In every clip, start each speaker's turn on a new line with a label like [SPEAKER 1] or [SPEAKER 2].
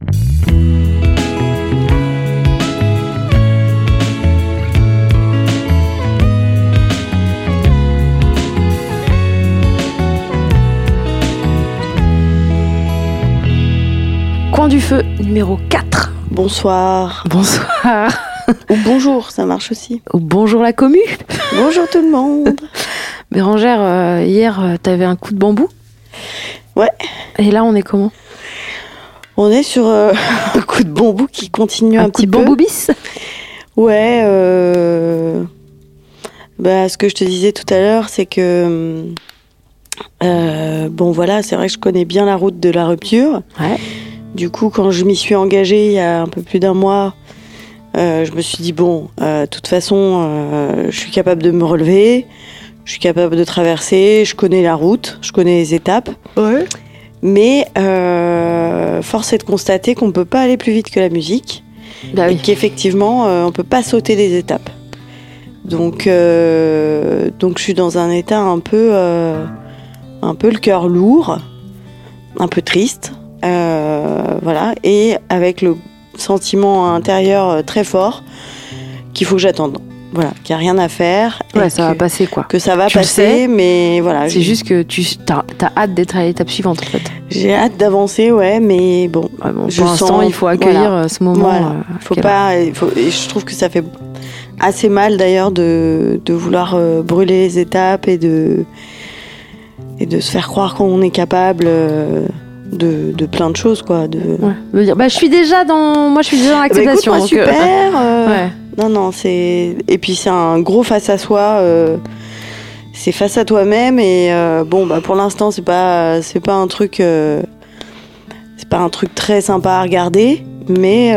[SPEAKER 1] Coin du feu numéro 4.
[SPEAKER 2] Bonsoir.
[SPEAKER 1] Bonsoir.
[SPEAKER 2] Ou bonjour, ça marche aussi.
[SPEAKER 1] Ou bonjour la commu.
[SPEAKER 2] Bonjour tout le monde.
[SPEAKER 1] Bérangère, euh, hier, euh, t'avais un coup de bambou?
[SPEAKER 2] Ouais,
[SPEAKER 1] Et là, on est comment?
[SPEAKER 2] On est sur euh, un coup de bambou qui continue un,
[SPEAKER 1] Un, coup
[SPEAKER 2] petit
[SPEAKER 1] de
[SPEAKER 2] peu.
[SPEAKER 1] bis
[SPEAKER 2] Ouais. euh, Bah, ce que je te disais tout à l'heure, c'est que euh, bon voilà, c'est vrai que je connais bien la route de la rupture.
[SPEAKER 1] Ouais.
[SPEAKER 2] Du coup, quand je m'y suis engagée il y a un peu plus d'un mois, je me suis dit bon, de toute façon, je suis capable de me relever, je suis capable de traverser, je connais la route, je connais les étapes.
[SPEAKER 1] Ouais.
[SPEAKER 2] Mais euh, force est de constater qu'on peut pas aller plus vite que la musique
[SPEAKER 1] Bah
[SPEAKER 2] et qu'effectivement euh, on peut pas sauter des étapes. Donc euh, donc je suis dans un état un peu un peu le cœur lourd, un peu triste, voilà, et avec le sentiment intérieur très fort qu'il faut que j'attende. Voilà, qu'il n'y a rien à faire. et
[SPEAKER 1] Ouais, ça va passer quoi.
[SPEAKER 2] que ça va
[SPEAKER 1] Tu
[SPEAKER 2] passer,
[SPEAKER 1] sais.
[SPEAKER 2] mais voilà.
[SPEAKER 1] C'est juste que tu as, hâte d'être à l'étape suivante en fait.
[SPEAKER 2] J'ai hâte d'avancer, ouais, mais bon, Je
[SPEAKER 1] pour l'instant, il faut accueillir
[SPEAKER 2] voilà.
[SPEAKER 1] euh, ce moment.
[SPEAKER 2] Voilà.
[SPEAKER 1] euh,
[SPEAKER 2] faut pas. faut- et je trouve que ça fait assez mal d'ailleurs de, de vouloir euh, brûler les étapes et de et de se faire croire qu'on est capable euh, de, de plein de choses, quoi. De...
[SPEAKER 1] Ouais. Dire, bah, je suis déjà dans. Moi, je suis déjà dans
[SPEAKER 2] Bah, écoute,
[SPEAKER 1] l'acceptation. euh,
[SPEAKER 2] super.
[SPEAKER 1] Ouais.
[SPEAKER 2] Non, non, c'est. Et puis c'est un gros face à soi. euh, C'est face à toi-même et euh, bon, bah pour l'instant c'est pas c'est pas un truc euh, c'est pas un truc très sympa à regarder, mais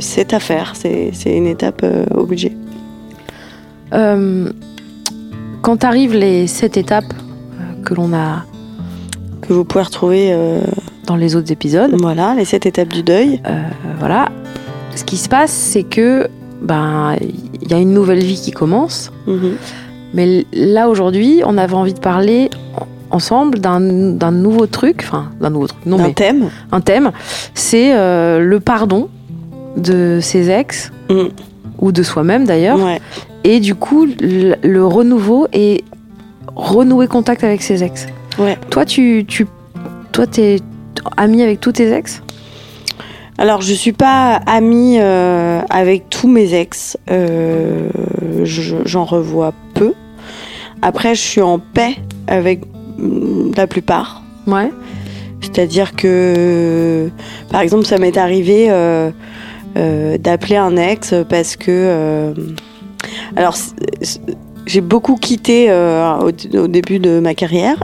[SPEAKER 2] c'est à faire. C'est une étape obligée.
[SPEAKER 1] Quand arrivent les sept étapes que l'on a
[SPEAKER 2] Que vous pouvez retrouver,
[SPEAKER 1] dans les autres épisodes,
[SPEAKER 2] voilà, les sept étapes du deuil.
[SPEAKER 1] Euh, voilà. Ce qui se passe, c'est que ben il y a une nouvelle vie qui commence.
[SPEAKER 2] Mhm.
[SPEAKER 1] Mais là aujourd'hui, on avait envie de parler en- ensemble d'un nouveau truc, enfin d'un nouveau truc, non
[SPEAKER 2] Un
[SPEAKER 1] mais
[SPEAKER 2] thème.
[SPEAKER 1] un thème. C'est euh, le pardon de ses ex
[SPEAKER 2] Mhm.
[SPEAKER 1] ou de soi-même d'ailleurs,
[SPEAKER 2] Ouais.
[SPEAKER 1] et du coup le, le renouveau et renouer contact avec ses ex.
[SPEAKER 2] Ouais.
[SPEAKER 1] Toi, tu, tu toi t'es ami avec tous tes ex?
[SPEAKER 2] Alors, je suis pas amie euh, avec tous mes ex. Euh, je- J'en revois peu. Après, je suis en paix avec mm, la plupart.
[SPEAKER 1] Ouais.
[SPEAKER 2] C'est-à-dire que, par exemple, ça m'est arrivé euh, d'appeler un ex parce que. alors, j'ai beaucoup quitté au, au début de ma carrière.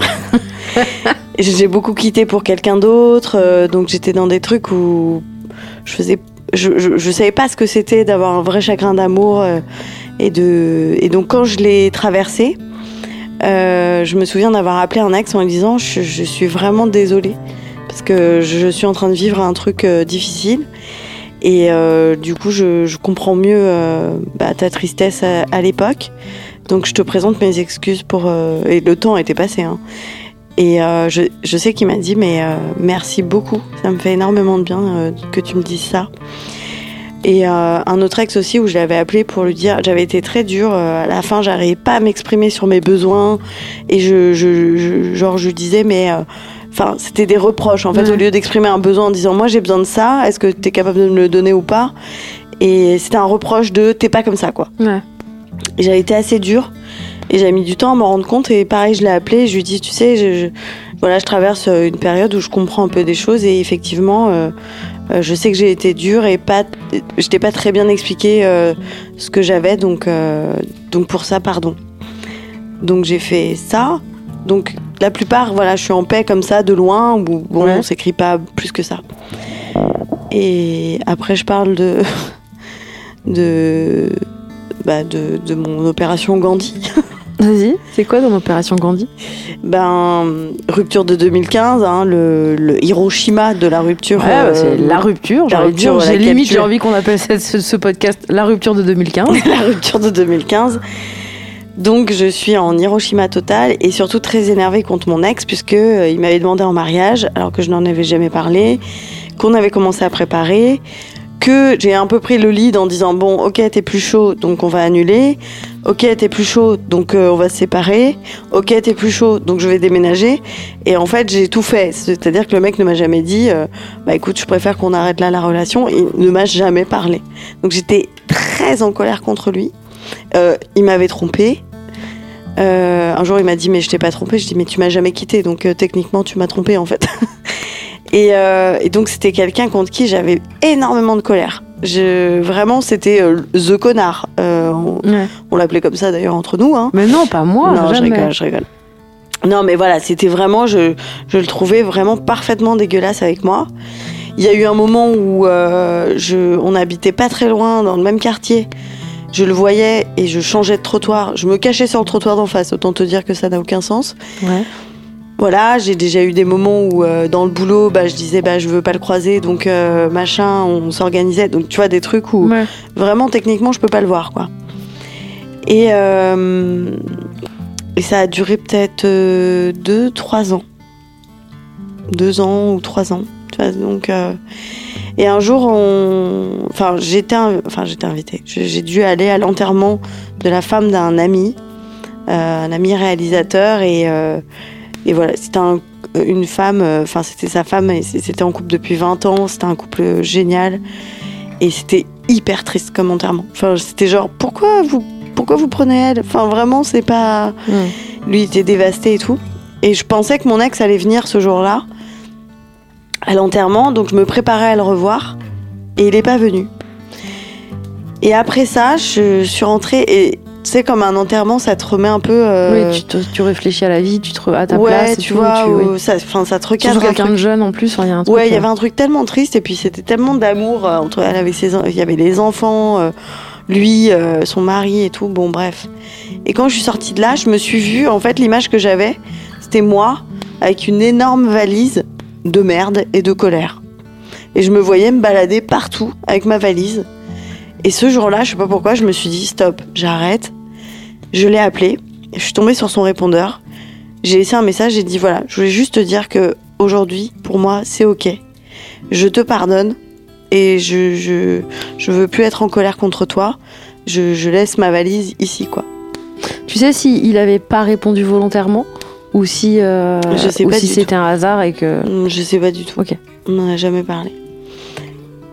[SPEAKER 2] j'ai beaucoup quitté pour quelqu'un d'autre, euh, donc j'étais dans des trucs où je faisais, je, je, savais pas ce que c'était d'avoir un vrai chagrin d'amour euh, et de, et donc quand je l'ai traversé, euh, je me souviens d'avoir appelé un ex en lui disant je, je suis vraiment désolée parce que je, suis en train de vivre un truc euh, difficile et du coup je, comprends mieux bah, ta tristesse à, l'époque donc je te présente mes excuses pour et le temps était passé hein. Et euh, je, je sais qu'il m'a dit mais euh, merci beaucoup ça me fait énormément de bien euh, que tu me dises ça et un autre ex aussi où je l'avais appelé pour lui dire, j'avais été très dure. à la fin, j'arrivais pas à m'exprimer sur mes besoins et je, je, je- genre je lui disais mais, enfin c'était des reproches en fait
[SPEAKER 1] Ouais.
[SPEAKER 2] au lieu d'exprimer un besoin en disant moi j'ai besoin de ça, est-ce que t'es capable de me le donner ou pas? Et c'était un reproche de t'es pas comme ça quoi.
[SPEAKER 1] Ouais.
[SPEAKER 2] Et j'avais été assez dure et j'avais mis du temps à m'en rendre compte et pareil je l'ai appelé, je lui dis tu sais je, je- voilà je traverse euh, une période où je comprends un peu des choses et effectivement euh, euh, je sais que j'ai été dure et pas je t'ai pas très bien expliqué euh, ce que j'avais donc euh, donc pour ça pardon. Donc j'ai fait ça. Donc la plupart, voilà, je suis en paix comme ça, de loin, ou bon,
[SPEAKER 1] Ouais.
[SPEAKER 2] on s'écrit pas plus que ça. Et après, je parle de. de. Bah, de, de mon opération Gandhi.
[SPEAKER 1] Vas-y, c'est quoi ton opération Gandhi?
[SPEAKER 2] Ben, rupture de 2015, hein, le, le Hiroshima de la rupture.
[SPEAKER 1] Ouais, bah,
[SPEAKER 2] euh,
[SPEAKER 1] c'est la rupture, j'ai
[SPEAKER 2] la
[SPEAKER 1] envie dire.
[SPEAKER 2] rupture,
[SPEAKER 1] J'ai
[SPEAKER 2] laquelle
[SPEAKER 1] limite, j'ai envie qu'on appelle cette- ce, ce podcast la rupture de 2015.
[SPEAKER 2] la rupture de 2015. Donc je suis en Hiroshima total et surtout très énervée contre mon ex puisque euh, il m'avait demandé en mariage alors que je n'en avais jamais parlé, qu'on avait commencé à préparer, que j'ai un peu pris le lead en disant bon ok t'es plus chaud donc on va annuler, ok t'es plus chaud donc euh, on va se séparer, ok t'es plus chaud donc je vais déménager. Et en fait j'ai tout fait. C'est-à-dire que le mec ne m'a jamais dit euh, bah écoute je préfère qu'on arrête là la relation. Il ne m'a jamais parlé. Donc j'étais très en colère contre lui. Euh, il m'avait trompé. Un jour, il m'a dit mais je t'ai pas trompé. Je dis mais tu m'as jamais quitté, donc techniquement tu m'as trompé en fait. et, euh, et donc c'était quelqu'un contre qui j'avais énormément de colère. Je, vraiment, c'était euh, the connard. Euh, on
[SPEAKER 1] Ouais.
[SPEAKER 2] on l'appelait comme ça d'ailleurs entre nous. Hein.
[SPEAKER 1] Mais non, pas moi,
[SPEAKER 2] non, je rigole, je rigole. Non, mais voilà, c'était vraiment, je, je le trouvais vraiment parfaitement dégueulasse avec moi. Il y a eu un moment où je, on habitait pas très loin, dans le même quartier. Je le voyais et je changeais de trottoir. Je me cachais sur le trottoir d'en face. Autant te dire que ça n'a aucun sens.
[SPEAKER 1] Ouais.
[SPEAKER 2] Voilà, j'ai déjà eu des moments où euh, dans le boulot, bah, je disais bah je veux pas le croiser, donc euh, machin, on s'organisait. Donc tu vois des trucs où
[SPEAKER 1] Ouais.
[SPEAKER 2] vraiment techniquement je peux pas le voir quoi. Et, euh, et ça a duré peut-être 2-3 ans. 2 ans ou 3 ans. Tu vois, donc, et un jour, on... enfin, j'étais inv- enfin, j'étais invitée. J'ai dû aller à l'enterrement de la femme d'un ami, un ami réalisateur. Et, et voilà, c'était un- une femme, euh, enfin, c'était sa femme, et c'était en couple depuis 20 ans. C'était un couple génial. Et c'était hyper triste comme enterrement. Enfin, c'était genre, pourquoi vous, pourquoi vous prenez elle? Enfin, vraiment, c'est pas.
[SPEAKER 1] Mm.
[SPEAKER 2] Lui il était dévasté et tout. Et je pensais que mon ex allait venir ce jour-là à l'enterrement, donc je me préparais à le revoir. Et il n'est pas venu. Et après ça, je suis rentrée et tu sais, comme un enterrement, ça te remet un peu. euh,
[SPEAKER 1] Oui, tu, te- tu réfléchis à la vie, tu te re- à ta
[SPEAKER 2] ouais,
[SPEAKER 1] place.
[SPEAKER 2] tu vois,
[SPEAKER 1] oui.
[SPEAKER 2] ou ça, enfin, ça te recadre.
[SPEAKER 1] Quelqu'un
[SPEAKER 2] truc.
[SPEAKER 1] de jeune en plus, il y a un truc.
[SPEAKER 2] Ouais, il y
[SPEAKER 1] euh,
[SPEAKER 2] avait un truc tellement triste et puis c'était tellement d'amour euh, entre elle avec ses, il y avait les enfants, euh, lui, euh, son mari et tout. Bon, bref. Et quand je suis sortie de là, je me suis vue. En fait, l'image que j'avais, c'était moi avec une énorme valise de merde et de colère. Et je me voyais me balader partout avec ma valise. Et ce jour-là, je sais pas pourquoi, je me suis dit stop, j'arrête. Je l'ai appelé. Je suis tombée sur son répondeur. J'ai laissé un message. J'ai dit voilà, je voulais juste te dire que aujourd'hui, pour moi, c'est ok. Je te pardonne et je je je veux plus être en colère contre toi. Je, je laisse ma valise ici quoi.
[SPEAKER 1] Tu sais si il avait pas répondu volontairement ou si, euh,
[SPEAKER 2] Je sais
[SPEAKER 1] ou
[SPEAKER 2] pas
[SPEAKER 1] si c'était un hasard et que.
[SPEAKER 2] Je sais pas du tout.
[SPEAKER 1] Ok.
[SPEAKER 2] On n'en a jamais parlé.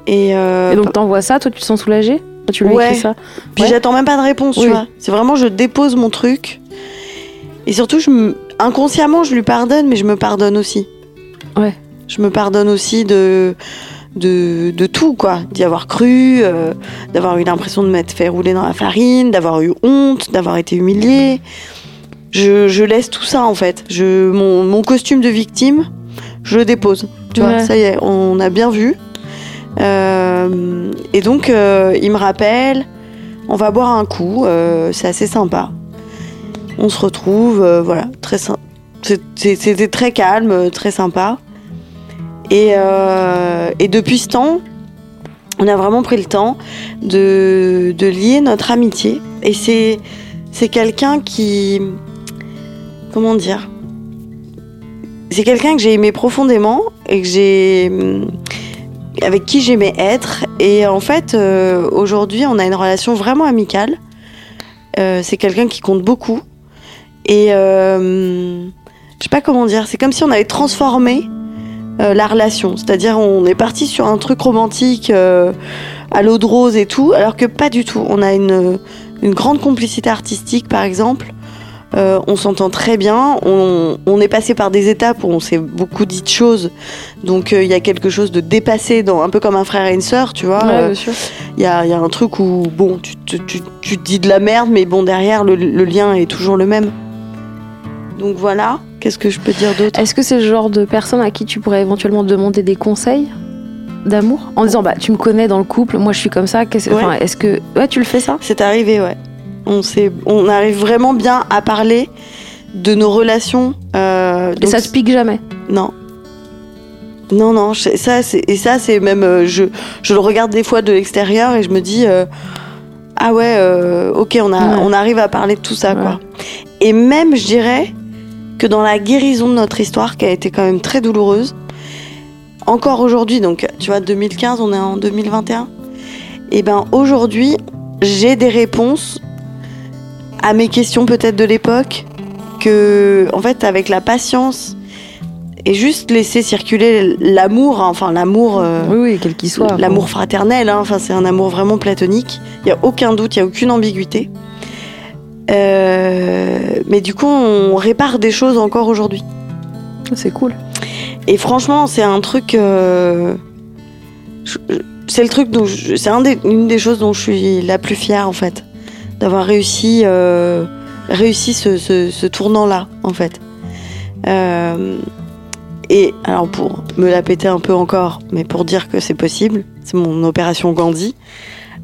[SPEAKER 2] Et, euh,
[SPEAKER 1] Et donc t'envoies ça, toi tu te sens soulagé Tu lui
[SPEAKER 2] Ouais.
[SPEAKER 1] ça
[SPEAKER 2] Puis
[SPEAKER 1] Ouais.
[SPEAKER 2] j'attends même pas de réponse, tu vois. C'est vraiment, je dépose mon truc. Et surtout, je me- inconsciemment, je lui pardonne, mais je me pardonne aussi.
[SPEAKER 1] Ouais.
[SPEAKER 2] Je me pardonne aussi de, de, de tout, quoi. D'y avoir cru, euh, d'avoir eu l'impression de m'être fait rouler dans la farine, d'avoir eu honte, d'avoir été humilié. Je, je laisse tout ça, en fait. Je, mon, mon costume de victime, je le dépose. Tu vois, ça y est, on a bien vu. Euh, et donc, euh, il me rappelle, on va boire un coup, euh, c'est assez sympa. On se retrouve, voilà, très C'était très calme, très sympa. Et, depuis ce temps, on a vraiment pris le temps de, de lier notre amitié. Et c'est quelqu'un qui. Comment dire? C'est quelqu'un que j'ai aimé profondément et que j'ai. Avec qui j'aimais être. Et en fait, euh, aujourd'hui, on a une relation vraiment amicale. Euh, c'est quelqu'un qui compte beaucoup. Et euh, je sais pas comment dire, c'est comme si on avait transformé euh, la relation. C'est-à-dire, on est parti sur un truc romantique euh, à l'eau de rose et tout, alors que pas du tout. On a une, une grande complicité artistique, par exemple. Euh, on s'entend très bien. On, on est passé par des étapes où on s'est beaucoup dit de choses. Donc euh, il y a quelque chose de dépassé, dans, un peu comme un frère et une sœur, tu vois.
[SPEAKER 1] Ouais,
[SPEAKER 2] Euh, il y a, y a un truc où, bon, tu, te- tu, tu te dis de la merde, mais bon, derrière, le, le lien est toujours le même. Donc voilà. Qu'est-ce que je peux dire d'autre?
[SPEAKER 1] Est-ce que c'est le genre de personne à qui tu pourrais éventuellement demander des conseils d'amour? En disant bah tu me connais dans le couple, moi je suis comme ça.
[SPEAKER 2] Ouais.
[SPEAKER 1] est-ce que ouais tu le fais ça?
[SPEAKER 2] C'est arrivé, ouais. On, on arrive vraiment bien à parler de nos relations. euh,
[SPEAKER 1] Et ça se pique jamais.
[SPEAKER 2] Non. Non, non, ça, et ça, c'est même. euh, je, je le regarde des fois de l'extérieur et je me dis. euh, ah ouais, ok, on, a,
[SPEAKER 1] Ouais.
[SPEAKER 2] on arrive à parler de tout ça,
[SPEAKER 1] Ouais.
[SPEAKER 2] quoi. Et même, je dirais que dans la guérison de notre histoire, qui a été quand même très douloureuse, encore aujourd'hui, donc tu vois, 2015, on est en 2021, et ben aujourd'hui, j'ai des réponses à mes questions peut-être de l'époque, que, en fait, avec la patience et juste laisser circuler l'amour, hein, enfin l'amour. euh,
[SPEAKER 1] Oui oui quel qu'il soit.
[SPEAKER 2] L'amour fraternel, hein, enfin c'est un amour vraiment platonique. Il y a aucun doute, il y a aucune ambiguïté. Euh, mais du coup, on répare des choses encore aujourd'hui.
[SPEAKER 1] C'est cool.
[SPEAKER 2] Et franchement, c'est un truc. euh, c'est le truc dont. C'est un une des choses dont je suis la plus fière en fait, d'avoir réussi, euh, réussi ce, ce- tournant-là en fait. Euh, et alors pour me la péter un peu encore, mais pour dire que c'est possible, c'est mon opération Gandhi.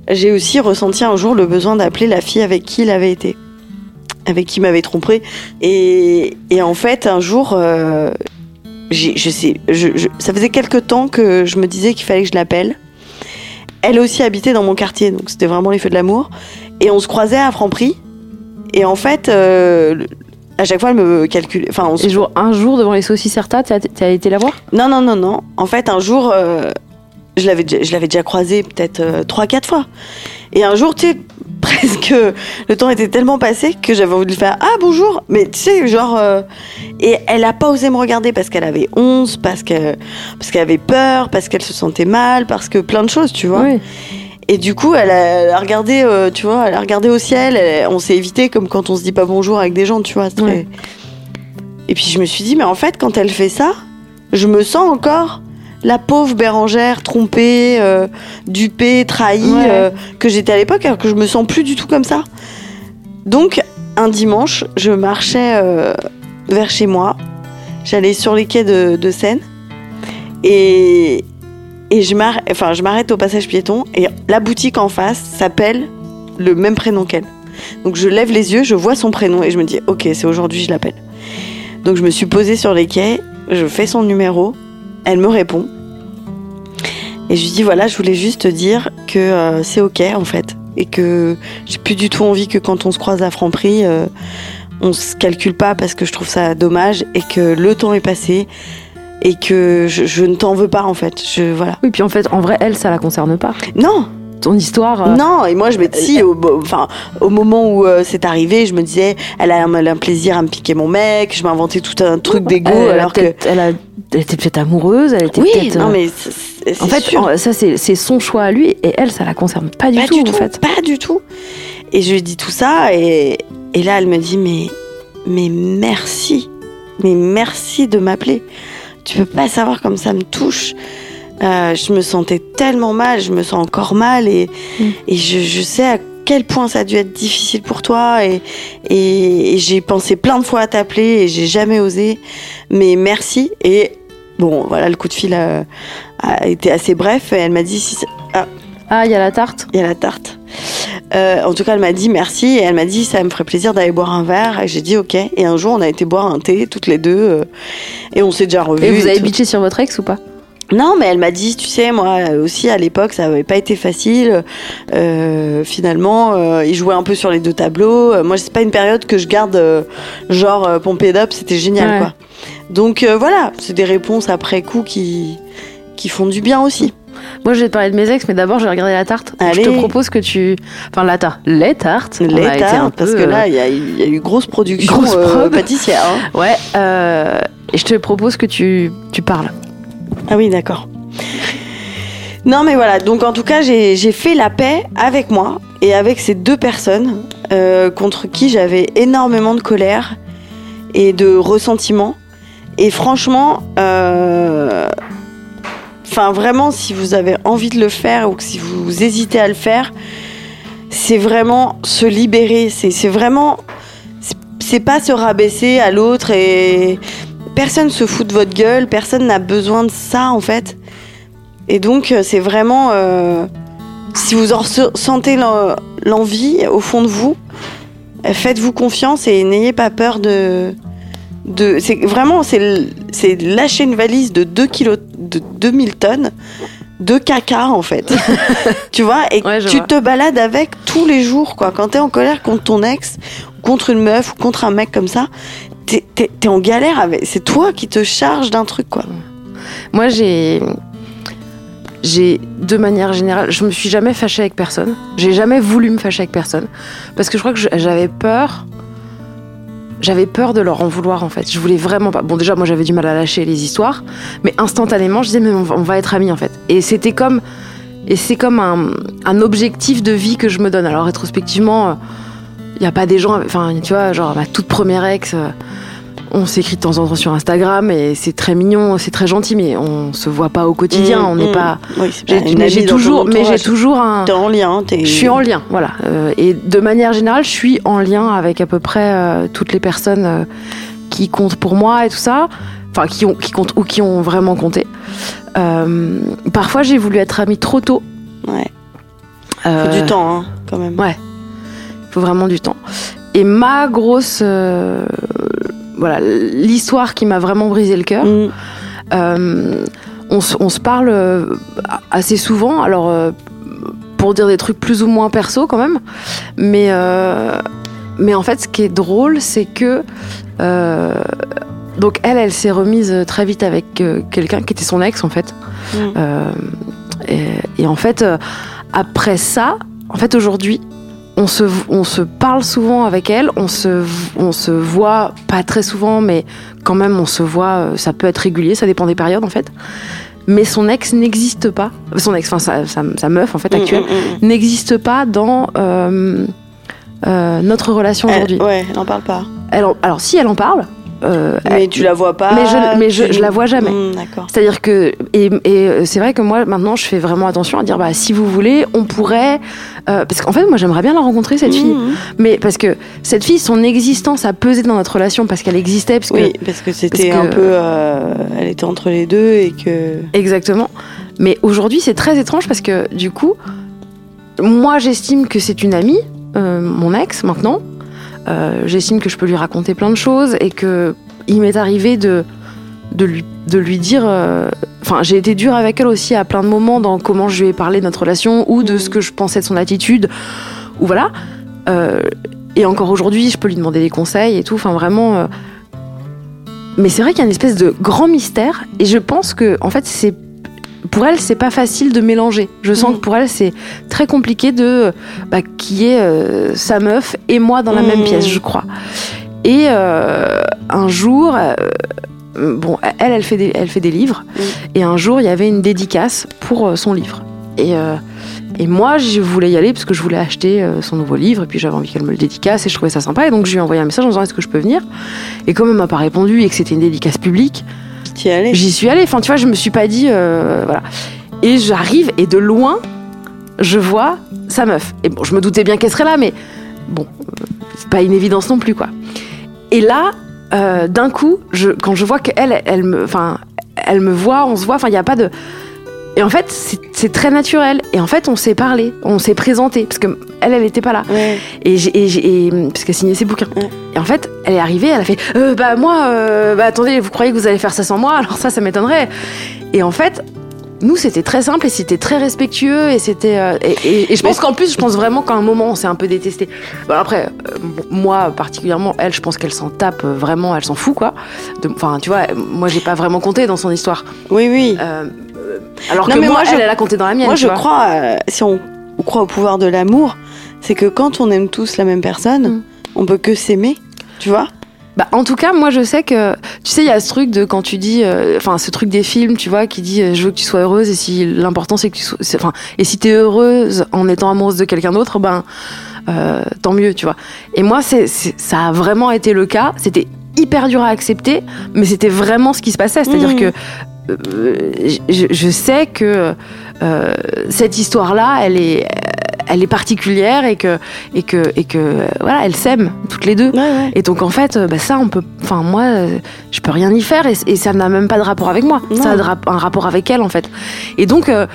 [SPEAKER 2] J'ai aussi ressenti un jour le besoin d'appeler la fille avec qui il avait été, avec qui m'avait trompé. Et, et en fait, un jour, euh, je sais, ça faisait quelques temps que je me disais qu'il fallait que je l'appelle. Elle aussi habitait dans mon quartier, donc c'était vraiment les feux de l'amour. Et on se croisait à Franprix. Et en fait, euh, à chaque fois, elle me calculait. Enfin, on se
[SPEAKER 1] jour, un jour devant les saucisses Certa, t'as as été la voir?
[SPEAKER 2] Non, non, non, non. En fait, un jour, euh, je l'avais déjà, je l'avais déjà croisé peut-être euh, trois, quatre fois. Et un jour, tu sais, presque, le temps était tellement passé que j'avais envie de lui faire Ah, bonjour Mais tu sais, genre. euh, et elle a pas osé me regarder parce qu'elle avait 11, parce que parce qu'elle avait peur, parce qu'elle se sentait mal, parce que plein de choses, tu vois.
[SPEAKER 1] Oui.
[SPEAKER 2] Et du coup, elle a, elle a regardé, euh, tu vois, elle a regardé au ciel. elle- on s'est évité comme quand on se dit pas bonjour avec des gens, tu vois. c'est très-
[SPEAKER 1] Ouais.
[SPEAKER 2] Et puis je me suis dit, mais en fait, quand elle fait ça, je me sens encore la pauvre Bérangère trompée, euh, dupée, trahie
[SPEAKER 1] Ouais.
[SPEAKER 2] euh, que j'étais à l'époque, alors que je me sens plus du tout comme ça. Donc, un dimanche, je marchais vers chez moi. J'allais sur les quais de, de Seine. Et, et je m'arrête au passage piéton. Et la boutique en face s'appelle le même prénom qu'elle. Donc je lève les yeux, je vois son prénom et je me dis, ok, c'est aujourd'hui, je l'appelle. Donc je me suis posée sur les quais, je fais son numéro, elle me répond. Et je lui dis, voilà, je voulais juste te dire que euh, c'est ok en fait. Et que j'ai plus du tout envie que quand on se croise à Franprix, euh, on se calcule pas parce que je trouve ça dommage et que le temps est passé et que je, je ne t'en veux pas en fait. Je, voilà.
[SPEAKER 1] Oui, puis en fait, en vrai, elle, ça la concerne pas.
[SPEAKER 2] Non,
[SPEAKER 1] Ton histoire. euh,
[SPEAKER 2] non, et moi je me si au, enfin, au moment où euh, c'est arrivé, je me disais, elle a, un- un plaisir à me piquer mon mec, je m'inventais tout un truc d'égo alors que.
[SPEAKER 1] elle, a- elle était peut-être amoureuse, elle était
[SPEAKER 2] Oui,
[SPEAKER 1] peut-être.
[SPEAKER 2] non
[SPEAKER 1] euh,
[SPEAKER 2] mais c'est- c'est
[SPEAKER 1] En fait,
[SPEAKER 2] sûr.
[SPEAKER 1] en- ça, c'est c'est son choix à lui, et elle, ça la concerne pas du
[SPEAKER 2] pas
[SPEAKER 1] tout,
[SPEAKER 2] du
[SPEAKER 1] en
[SPEAKER 2] tout,
[SPEAKER 1] fait.
[SPEAKER 2] pas du tout. Et je lui dis tout ça et, et là elle me dit mais mais merci, mais merci de m'appeler. Tu peux pas savoir comme ça me touche. Euh, je me sentais tellement mal, je me sens encore mal et,
[SPEAKER 1] Mm.
[SPEAKER 2] et je, je sais à quel point ça a dû être difficile pour toi et, et, et j'ai pensé plein de fois à t'appeler et j'ai jamais osé. Mais merci et bon voilà le coup de fil a, a été assez bref et elle m'a dit si ça-
[SPEAKER 1] Ah, il y a la tarte.
[SPEAKER 2] il y a la tarte. Euh, en tout cas, elle m'a dit merci et elle m'a dit ça me ferait plaisir d'aller boire un verre. Et j'ai dit ok. Et un jour, on a été boire un thé toutes les deux euh, et on s'est déjà revus.
[SPEAKER 1] Et vous avez
[SPEAKER 2] tout.
[SPEAKER 1] bitché sur votre ex ou pas?
[SPEAKER 2] Non, mais elle m'a dit, tu sais, moi aussi à l'époque, ça avait pas été facile. Euh, finalement, euh, il jouait un peu sur les deux tableaux. Euh, moi, c'est pas une période que je garde euh, genre euh, pompé d'up. C'était génial,
[SPEAKER 1] Ouais.
[SPEAKER 2] quoi. Donc euh, voilà, c'est des réponses après coup qui qui font du bien aussi.
[SPEAKER 1] Moi, je vais te parler de mes ex, mais d'abord, je vais regarder la tarte. Donc, Je te propose que tu. Enfin, la tarte. Les tartes.
[SPEAKER 2] Les tartes, parce
[SPEAKER 1] peu,
[SPEAKER 2] que
[SPEAKER 1] euh,
[SPEAKER 2] là, il y, a eu- il y a eu grosse production
[SPEAKER 1] Grosse
[SPEAKER 2] euh, pâtissière. hein.
[SPEAKER 1] Ouais. euh, et je te propose que tu, tu parles.
[SPEAKER 2] Ah oui, d'accord. Non, mais voilà. Donc, en tout cas, j'ai j'ai fait la paix avec moi et avec ces deux personnes euh, contre qui j'avais énormément de colère et de ressentiment. Et franchement, euh, enfin, vraiment, si vous avez envie de le faire ou que si vous hésitez à le faire, c'est vraiment se libérer. C'est vraiment. c'est- pas se rabaisser à l'autre et personne se fout de votre gueule, personne n'a besoin de ça en fait. Et donc euh, c'est vraiment euh, si vous en sentez l'en- l'envie au fond de vous, euh, faites-vous confiance et n'ayez pas peur de de c'est vraiment c'est lâcher une valise de 2 kilos de 2000 tonnes de caca en fait. tu vois et
[SPEAKER 1] Ouais,
[SPEAKER 2] tu
[SPEAKER 1] vois.
[SPEAKER 2] te balades avec tous les jours quoi. Quand t'es en colère contre ton ex, contre une meuf ou contre un mec comme ça, t'es t'es en galère avec. C'est toi qui te charges d'un truc quoi.
[SPEAKER 1] Moi, j'ai. J'ai, de manière générale, je me suis jamais fâchée avec personne. J'ai jamais voulu me fâcher avec personne. Parce que je crois que j'avais peur. J'avais peur de leur en vouloir, en fait. Je voulais vraiment pas. Bon, déjà, moi, j'avais du mal à lâcher les histoires. Mais instantanément, je disais, mais on va, être amis, en fait. Et c'était comme. Et c'est comme un, objectif de vie que je me donne. Alors, rétrospectivement, il n'y a pas des gens. Enfin, tu vois, genre, ma toute première ex. euh, on s'écrit de temps en temps sur Instagram et c'est très mignon, c'est très gentil, mais on se voit pas au quotidien.
[SPEAKER 2] Mmh,
[SPEAKER 1] on n'est
[SPEAKER 2] mmh.
[SPEAKER 1] pas.
[SPEAKER 2] Oui,
[SPEAKER 1] j'ai-
[SPEAKER 2] pas
[SPEAKER 1] toujours, mais j'ai toujours un.
[SPEAKER 2] T'es en lien.
[SPEAKER 1] Je suis en lien, voilà. Euh, et de manière générale, je suis en lien avec à peu près euh, toutes les personnes euh, qui comptent pour moi et tout ça. Enfin, qui, ont, qui comptent ou qui ont vraiment compté. Parfois, j'ai voulu être amie trop tôt.
[SPEAKER 2] Ouais. Faut du temps hein, quand même.
[SPEAKER 1] Ouais. Il faut vraiment du temps. Et ma grosse. Voilà, l'histoire qui m'a vraiment brisé le cœur.
[SPEAKER 2] Mmh.
[SPEAKER 1] Euh, on, se- on se parle euh, assez souvent, alors euh, pour dire des trucs plus ou moins perso quand même, mais, euh, mais en fait ce qui est drôle c'est que donc elle, elle s'est remise très vite avec quelqu'un qui était son ex en fait.
[SPEAKER 2] Mm.
[SPEAKER 1] Et, et en fait après ça, en fait aujourd'hui on se, on se parle souvent avec elle, on se, on se voit pas très souvent, mais quand même on se voit, euh, ça peut être régulier, ça dépend des périodes en fait. Mais son ex n'existe pas, son ex, enfin sa, sa, sa meuf en fait actuelle,
[SPEAKER 2] Mmh, mmh, mmh.
[SPEAKER 1] n'existe pas dans euh, euh, notre relation
[SPEAKER 2] Elle-
[SPEAKER 1] aujourd'hui.
[SPEAKER 2] Ouais, n'en parle pas.
[SPEAKER 1] Elle en- alors si elle en parle, euh,
[SPEAKER 2] Mais tu la vois pas.
[SPEAKER 1] Mais je- mais je-
[SPEAKER 2] tu-
[SPEAKER 1] je la vois jamais.
[SPEAKER 2] Mmh, D'accord.
[SPEAKER 1] c'est-à-dire que et, et c'est vrai que moi maintenant je fais vraiment attention à dire bah si vous voulez on pourrait euh, parce qu'en fait moi j'aimerais bien la rencontrer cette fille
[SPEAKER 2] Mmh.
[SPEAKER 1] mais parce que cette fille son existence a pesé dans notre relation parce qu'elle existait parce que
[SPEAKER 2] Oui, parce que c'était un
[SPEAKER 1] que-
[SPEAKER 2] peu. euh, elle était entre les deux et que.
[SPEAKER 1] Exactement. Mais aujourd'hui, c'est très étrange parce que du coup, moi, j'estime que c'est une amie, euh, mon ex maintenant. Euh, j'estime que je peux lui raconter plein de choses et que il m'est arrivé de de lui de lui dire. euh, Enfin, j'ai été dure avec elle aussi à plein de moments dans comment je lui ai parlé de notre relation ou de
[SPEAKER 2] Mhm.
[SPEAKER 1] ce que je pensais de son attitude ou voilà. Euh, et encore aujourd'hui, je peux lui demander des conseils et tout. Enfin, vraiment. Mais c'est vrai qu'il y a une espèce de grand mystère et je pense que en fait c'est pour elle c'est pas facile de mélanger. Je sens
[SPEAKER 2] Mhm.
[SPEAKER 1] que pour elle c'est très compliqué de bah, qui est euh, sa meuf et moi dans la même
[SPEAKER 2] Mhm.
[SPEAKER 1] pièce, je crois. Et euh, un jour, euh, bon, elle elle fait des, elle fait des livres
[SPEAKER 2] Mhm.
[SPEAKER 1] et un jour il y avait une dédicace pour son livre et et moi, je voulais y aller parce que je voulais acheter son nouveau livre et puis j'avais envie qu'elle me le dédicace et je trouvais ça sympa. Et donc, je lui ai envoyé un message en disant Est-ce que je peux venir? Et comme elle m'a pas répondu et que c'était une dédicace publique, J'y suis allée. Enfin, tu vois, je me suis pas dit. euh, voilà. Et j'arrive et de loin, je vois sa meuf. Et bon, je me doutais bien qu'elle serait là, mais bon, euh, c'est pas une évidence non plus, quoi. Et là, euh, d'un coup, je, quand je vois qu'elle, elle me, enfin, elle me voit, on se voit. Enfin, il n'y a pas de. Et en fait, c'est très naturel. Et en fait, on s'est parlé, on s'est présenté, parce que elle, elle était pas là.
[SPEAKER 2] Ouais.
[SPEAKER 1] Et, et, et- parce qu'elle signait ses bouquins.
[SPEAKER 2] Ouais.
[SPEAKER 1] Et en fait, elle est arrivée, elle a fait euh, Bah, moi, euh, bah, attendez, vous croyez que vous allez faire ça sans moi? Alors, ça, ça m'étonnerait. Et en fait, nous, c'était très simple et c'était très respectueux. Et c'était. euh, et, et- et je pense qu'en plus, je pense vraiment qu'à un moment, on s'est un peu détesté. Bon, après, euh, moi, particulièrement, elle, je pense qu'elle s'en tape euh, vraiment, elle s'en fout, quoi. Enfin, tu vois, moi, j'ai pas vraiment compté dans son histoire.
[SPEAKER 2] Oui, oui.
[SPEAKER 1] Alors
[SPEAKER 2] Non,
[SPEAKER 1] que
[SPEAKER 2] mais
[SPEAKER 1] moi,
[SPEAKER 2] moi, je-
[SPEAKER 1] elle, elle a compté dans la mienne.
[SPEAKER 2] Moi, je
[SPEAKER 1] vois.
[SPEAKER 2] crois, si on, on croit au pouvoir de l'amour, c'est que quand on aime tous la même personne,
[SPEAKER 1] Mm.
[SPEAKER 2] on peut que s'aimer. Tu vois?
[SPEAKER 1] Bah, en tout cas, moi, je sais que, tu sais, il y a ce truc de quand tu dis, euh, enfin, ce truc des films, tu vois, qui dit, euh, je veux que tu sois heureuse, et si l'important c'est que tu sois, enfin, et si t'es heureuse en étant amoureuse de quelqu'un d'autre, ben, euh, tant mieux, tu vois. Et moi, c'est, ça a vraiment été le cas. C'était hyper dur à accepter, mais c'était vraiment ce qui se passait. C'est-à-dire
[SPEAKER 2] Mhm.
[SPEAKER 1] que je, je sais que euh, cette histoire-là, elle est, elle est particulière et que et que et que voilà, elles s'aiment toutes les deux.
[SPEAKER 2] Ouais, ouais.
[SPEAKER 1] Et donc en fait, euh, bah, ça, on peut. Enfin, moi, je peux rien y faire et, et ça n'a même pas de rapport avec moi.
[SPEAKER 2] Non.
[SPEAKER 1] Ça a un rapport avec elle en fait. Et donc. euh,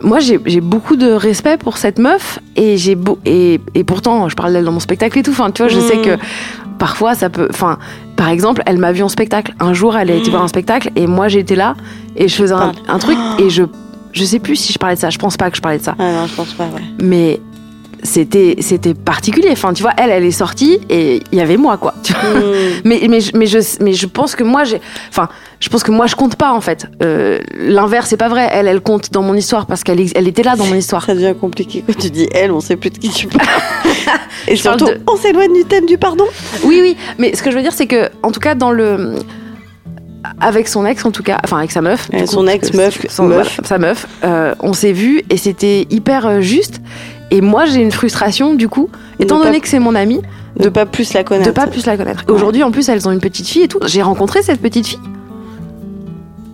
[SPEAKER 1] moi, j'ai beaucoup de respect pour cette meuf et j'ai et, et pourtant, je parle d'elle dans mon spectacle et tout. Enfin, tu vois, je
[SPEAKER 2] Mm.
[SPEAKER 1] sais que parfois, ça peut. Enfin, par exemple, elle m'a vu en spectacle. Un jour, elle a été
[SPEAKER 2] Mm.
[SPEAKER 1] voir un spectacle et moi, j'étais là et je faisais un, un truc et je je sais plus si je parlais de ça. Je pense pas que je parlais de ça
[SPEAKER 2] Ah non, je pense pas, ouais.
[SPEAKER 1] mais c'était c'était particulier enfin tu vois elle elle est sortie et il y avait moi quoi tu vois.
[SPEAKER 2] Mm.
[SPEAKER 1] mais mais je- mais je mais je pense que moi j'ai enfin je pense que moi je compte pas en fait Euh, l'inverse c'est pas vrai elle elle compte dans mon histoire parce qu'elle elle était là dans mon histoire
[SPEAKER 2] Ça devient compliqué quand tu dis elle, on sait plus de qui tu parles. Et
[SPEAKER 1] Je
[SPEAKER 2] surtout,
[SPEAKER 1] de-
[SPEAKER 2] on s'éloigne du thème du pardon.
[SPEAKER 1] oui oui mais ce que je veux dire c'est que en tout cas dans le avec son ex en tout cas enfin avec sa meuf
[SPEAKER 2] son
[SPEAKER 1] parce
[SPEAKER 2] ex,
[SPEAKER 1] que
[SPEAKER 2] meuf,
[SPEAKER 1] son-
[SPEAKER 2] meuf.
[SPEAKER 1] voilà, sa meuf euh, on s'est vu et c'était hyper euh, juste et moi j'ai une frustration du coup étant
[SPEAKER 2] pas-
[SPEAKER 1] donné que c'est mon amie
[SPEAKER 2] De pas plus la connaître.
[SPEAKER 1] de pas plus la connaître.
[SPEAKER 2] Ouais.
[SPEAKER 1] Aujourd'hui, en plus, elles ont une petite fille et tout. J'ai rencontré cette petite fille,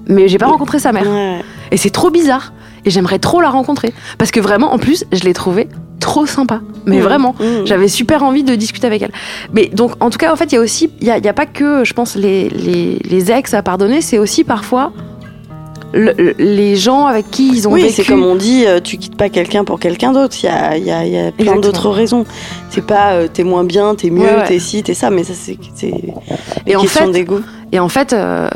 [SPEAKER 1] mais j'ai pas rencontré sa mère.
[SPEAKER 2] Ouais.
[SPEAKER 1] Et c'est trop bizarre. Et j'aimerais trop la rencontrer parce que vraiment, en plus, je l'ai trouvée trop sympa. Mais
[SPEAKER 2] Mm.
[SPEAKER 1] vraiment,
[SPEAKER 2] Mm.
[SPEAKER 1] j'avais super envie de discuter avec elle. Mais donc, en tout cas, en fait, il y a aussi, il y a, pas que, je pense, les, les, les ex à pardonner. C'est aussi parfois le- le- les gens avec qui ils ont
[SPEAKER 2] Oui,
[SPEAKER 1] vécu.
[SPEAKER 2] c'est comme on dit, euh, tu quittes pas quelqu'un pour quelqu'un d'autre. Il y a, y a- y a plein d'autres raisons. C'est pas euh, t'es moins bien, t'es mieux,
[SPEAKER 1] Ouais, ouais.
[SPEAKER 2] t'es ci, t'es ça, mais ça c'est
[SPEAKER 1] Et en fait. Et en fait, euh,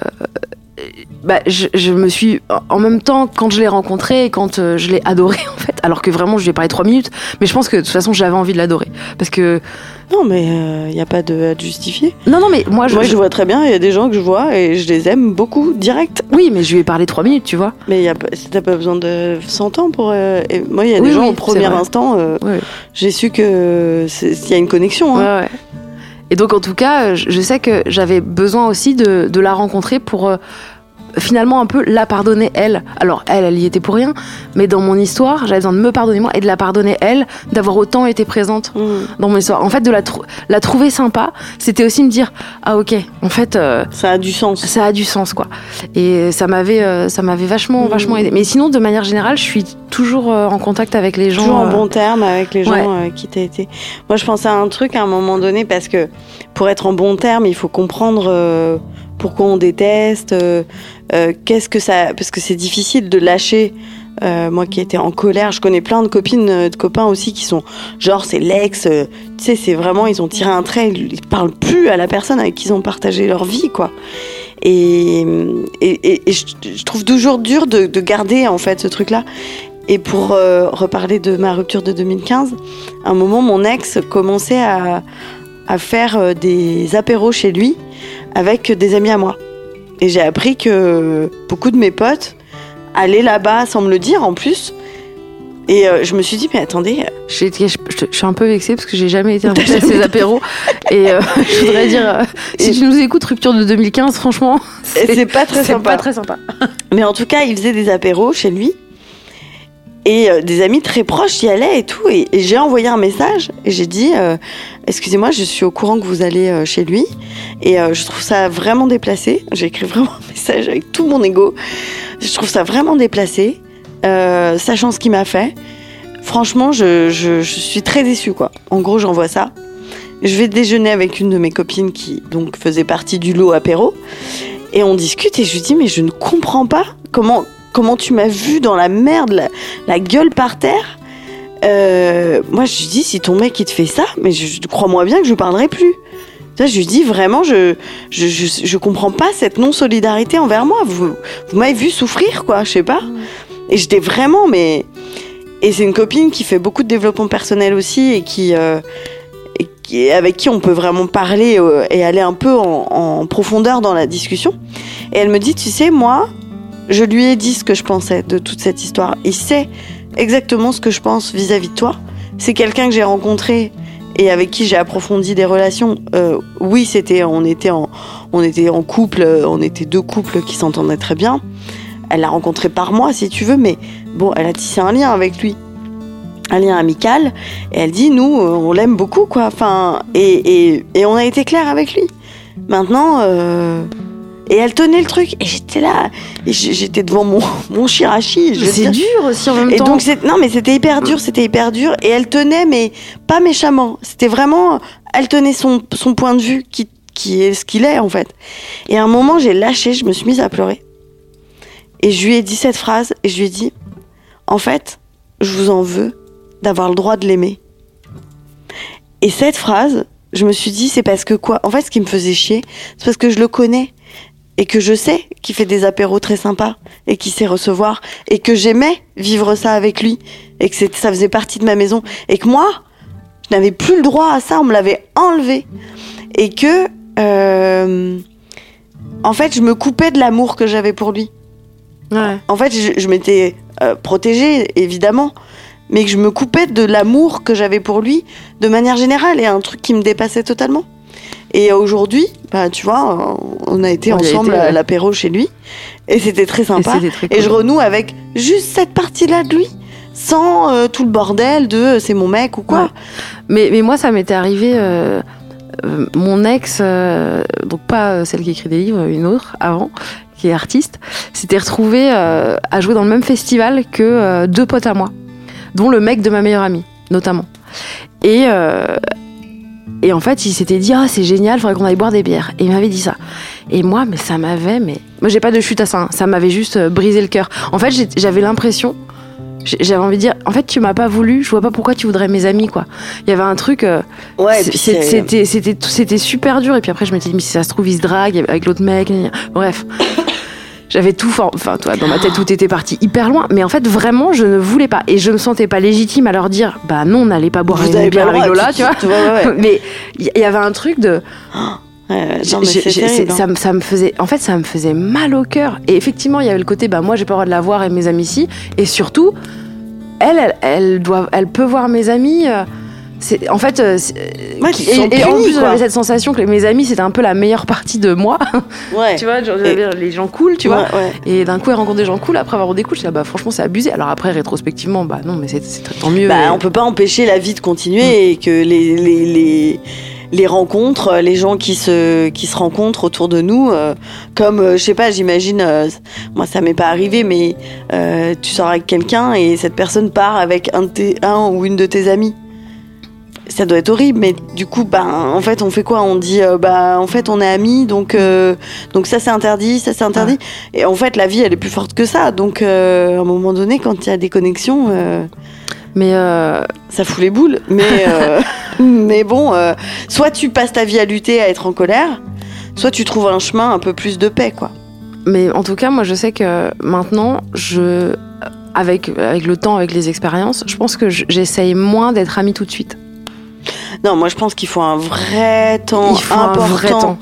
[SPEAKER 1] bah, je, je me suis, en même temps, quand je l'ai rencontré et quand euh, je l'ai adoré, en fait, alors que vraiment, je lui ai parlé trois minutes, mais je pense que de toute façon, j'avais envie de l'adorer. Parce que,
[SPEAKER 2] Non, mais il n'y a pas de à te justifier.
[SPEAKER 1] non, non, mais moi, je,
[SPEAKER 2] Moi, je
[SPEAKER 1] je-
[SPEAKER 2] vois très bien, il y a des gens que je vois et je les aime beaucoup, direct.
[SPEAKER 1] oui, mais je lui ai parlé trois minutes, tu vois.
[SPEAKER 2] Mais y a pas- t'as pas besoin de 100 ans pour. euh, et moi, il y a
[SPEAKER 1] Oui,
[SPEAKER 2] des gens
[SPEAKER 1] oui,
[SPEAKER 2] au premier instant, euh,
[SPEAKER 1] Ouais.
[SPEAKER 2] j'ai su que il y a une connexion.
[SPEAKER 1] Ouais,
[SPEAKER 2] hein.
[SPEAKER 1] ouais. Et donc, en tout cas, euh, je sais que j'avais besoin aussi de, de la rencontrer pour euh, finalement un peu la pardonner elle. Alors, elle, elle y était pour rien, mais dans mon histoire, j'avais besoin de me pardonner moi et de la pardonner elle, d'avoir autant été présente
[SPEAKER 2] Mm.
[SPEAKER 1] dans mon histoire. En fait, de la, la trouver sympa, c'était aussi me dire ah ok, en fait euh,
[SPEAKER 2] Ça a du sens.
[SPEAKER 1] ça a du sens quoi. Et ça m'avait euh, ça m'avait vachement
[SPEAKER 2] Mhm.
[SPEAKER 1] vachement aidé. Mais sinon, de manière générale, je suis toujours euh, en contact avec les gens.
[SPEAKER 2] Toujours en bon terme avec les gens
[SPEAKER 1] ouais.
[SPEAKER 2] qui t'as été. Moi, je pensais à un truc à un moment donné parce que pour être en bon terme, il faut comprendre pourquoi on déteste, euh, euh, qu'est-ce que ça. Parce que c'est difficile de lâcher. euh, moi qui étais en colère, je connais plein de copines, de copains aussi qui sont genre c'est l'ex, tu sais, c'est vraiment ils ont tiré un trait, ils, parlent plus à la personne avec qui ils ont partagé leur vie quoi. Et, et, je, trouve toujours dur de, de garder en fait ce truc-là. Et pour reparler de ma rupture de 2015, à un moment, mon ex commençait à, à faire des apéros chez lui avec des amis à moi. Et j'ai appris que beaucoup de mes potes allaient là-bas sans me le dire en plus. Et euh, je me suis dit, mais attendez,
[SPEAKER 1] j'ai- Je, je- je suis un peu vexée parce que j'ai jamais été invitée à ces apéros. Et euh, je voudrais dire, euh, si tu nous écoutes, rupture de 2015, franchement,
[SPEAKER 2] c'est pas très sympa.
[SPEAKER 1] pas très sympa.
[SPEAKER 2] Mais en tout cas, il faisait des apéros chez lui. Et euh, des amis très proches y allaient et tout. Et, j'ai envoyé un message et j'ai dit euh, Excusez-moi, je suis au courant que vous allez euh, chez lui. Et je trouve ça vraiment déplacé. J'ai écrit vraiment un message avec tout mon ego. Je trouve ça vraiment déplacé, sachant ce qu'il m'a fait. Franchement, je, je, je suis très déçue, quoi. En gros, j'envoie ça. Je vais déjeuner avec une de mes copines qui donc faisait partie du lot apéro. Et on discute et je lui dis mais je ne comprends pas comment comment tu m'as vu dans la merde, la, gueule par terre. Euh, moi je lui dis si ton mec il te fait ça, mais je, crois-moi bien que je parlerai plus. Ça, je lui dis vraiment je je, je, je comprends pas cette non solidarité envers moi. Vous vous m'avez vu souffrir quoi, je sais pas. Et j'étais vraiment mais et c'est une copine qui fait beaucoup de développement personnel aussi et qui euh, avec qui on peut vraiment parler euh, et aller un peu en profondeur dans la discussion. Et elle me dit, tu sais, moi, je lui ai dit ce que je pensais de toute cette histoire. Il sait exactement ce que je pense vis-à-vis de toi. C'est quelqu'un que j'ai rencontré et avec qui j'ai approfondi des relations. Euh, oui, c'était, on était en, on était en couple, euh, on était deux couples qui s'entendaient très bien. Elle l'a rencontré par moi, si tu veux, mais bon, elle a tissé un lien avec lui un lien amical et elle dit nous euh, on l'aime beaucoup quoi enfin et, et, on a été clair avec lui maintenant Et elle tenait le truc. Et j'étais là. Et j'étais devant mon, mon shirashi.
[SPEAKER 1] C'est dur aussi en même
[SPEAKER 2] Et
[SPEAKER 1] temps.
[SPEAKER 2] donc, c'est- non, mais c'était hyper dur, c'était hyper dur. Et elle tenait, mais pas méchamment. C'était vraiment, elle tenait son, son point de vue qui, qui est ce qu'il est, en fait. Et à un moment, j'ai lâché, je me suis mise à pleurer. Et je lui ai dit cette phrase, et je lui ai dit, en fait, je vous en veux d'avoir le droit de l'aimer. Et cette phrase, je me suis dit, c'est parce que quoi? En fait, ce qui me faisait chier, c'est parce que je le connais. Et que je sais qu'il fait des apéros très sympas et qu'il sait recevoir et que j'aimais vivre ça avec lui et que ça faisait partie de ma maison et que moi, je n'avais plus le droit à ça, on me l'avait enlevé et que euh, en fait, je me coupais de l'amour que j'avais pour lui.
[SPEAKER 1] Ouais.
[SPEAKER 2] En fait, je, je m'étais euh, protégée, évidemment, mais que je me coupais de l'amour que j'avais pour lui de manière générale et un truc qui me dépassait totalement. Et aujourd'hui, bah, tu vois, on a été
[SPEAKER 1] On y a
[SPEAKER 2] ensemble
[SPEAKER 1] été, ouais.
[SPEAKER 2] à l'apéro chez lui et c'était très sympa.
[SPEAKER 1] très
[SPEAKER 2] Et je renoue avec juste cette partie-là de lui, sans euh, tout le bordel de euh, c'est mon mec ou quoi.
[SPEAKER 1] Ouais. Mais, mais moi, ça m'était arrivé. euh, euh, mon ex, donc pas celle qui écrit des livres, une autre avant, qui est artiste, s'était retrouvée à jouer dans le même festival que deux potes à moi, dont le mec de ma meilleure amie, notamment. Et, et en fait, il s'était dit Ah, c'est génial, faudrait qu'on aille boire des bières. Et il m'avait dit ça. Et moi, mais ça m'avait, mais. Moi, j'ai pas de chute à ça, hein. ça m'avait juste euh, brisé le cœur. En fait, j'avais l'impression. J'avais envie de dire, en fait, tu m'as pas voulu, je vois pas pourquoi tu voudrais mes amis, quoi. Il y avait un truc. euh,
[SPEAKER 2] Ouais,
[SPEAKER 1] C'était c'était tout- c'était super dur. Et puis après, je m'étais dit, mais si ça se trouve, il se drague avec l'autre mec. Bref. J'avais tout. Enfin, toi, dans ma tête, tout était parti hyper loin. Mais en fait, vraiment, je ne voulais pas. Et je me sentais pas légitime à leur dire, bah non, n'allez pas boire
[SPEAKER 2] Vous
[SPEAKER 1] une bière avec Lola, tu vois.
[SPEAKER 2] tu- ouais, ouais.
[SPEAKER 1] Mais il y, y avait un truc de.
[SPEAKER 2] Ouais, non, mais terrible,
[SPEAKER 1] ça, me- ça me faisait. En fait, ça me faisait mal au cœur. Et effectivement, il y avait le côté, bah moi, j'ai pas le droit de la voir et mes amis si. Et surtout, elle, elle, elle doit, elle peut voir mes amis. euh, en fait, euh, c'est-
[SPEAKER 2] Ouais,
[SPEAKER 1] et, en plus, j'avais cette sensation que mes amis, c'était un peu la meilleure partie de moi.
[SPEAKER 2] Ouais.
[SPEAKER 1] tu vois, genre, les gens cool, tu vois.
[SPEAKER 2] Ouais, ouais.
[SPEAKER 1] Et d'un coup, elle rencontre des gens cool. Après avoir des coups, ah bah franchement, c'est abusé. Alors après, rétrospectivement, bah non, mais c'est, tant mieux.
[SPEAKER 2] Bah,
[SPEAKER 1] Et-
[SPEAKER 2] on peut pas empêcher la vie de continuer et que les, les, les, les rencontres, les gens qui se, qui se rencontrent autour de nous, euh, comme, euh, je sais pas, j'imagine, euh, moi ça m'est pas arrivé, mais euh, tu sors avec quelqu'un et cette personne part avec un, de tes- un ou une de tes amis. Ça doit être horrible, mais du coup, bah, en fait, on fait quoi? On dit, euh, bah, en fait, on est amis, donc, euh, donc ça c'est interdit, ça c'est interdit. Et en fait, la vie, elle est plus forte que ça. Donc, euh, à un moment donné, quand il y a des connexions, euh,
[SPEAKER 1] Mais
[SPEAKER 2] ça fout les boules. Mais, mais bon, soit tu passes ta vie à lutter, à être en colère, soit tu trouves un chemin un peu plus de paix, quoi.
[SPEAKER 1] Mais en tout cas, moi, je sais que maintenant, je, avec, avec le temps, avec les expériences, je pense que je- j'essaye moins d'être amie tout de suite.
[SPEAKER 2] Non, moi je pense qu'il faut un vrai temps
[SPEAKER 1] Il faut
[SPEAKER 2] important
[SPEAKER 1] un vrai temps.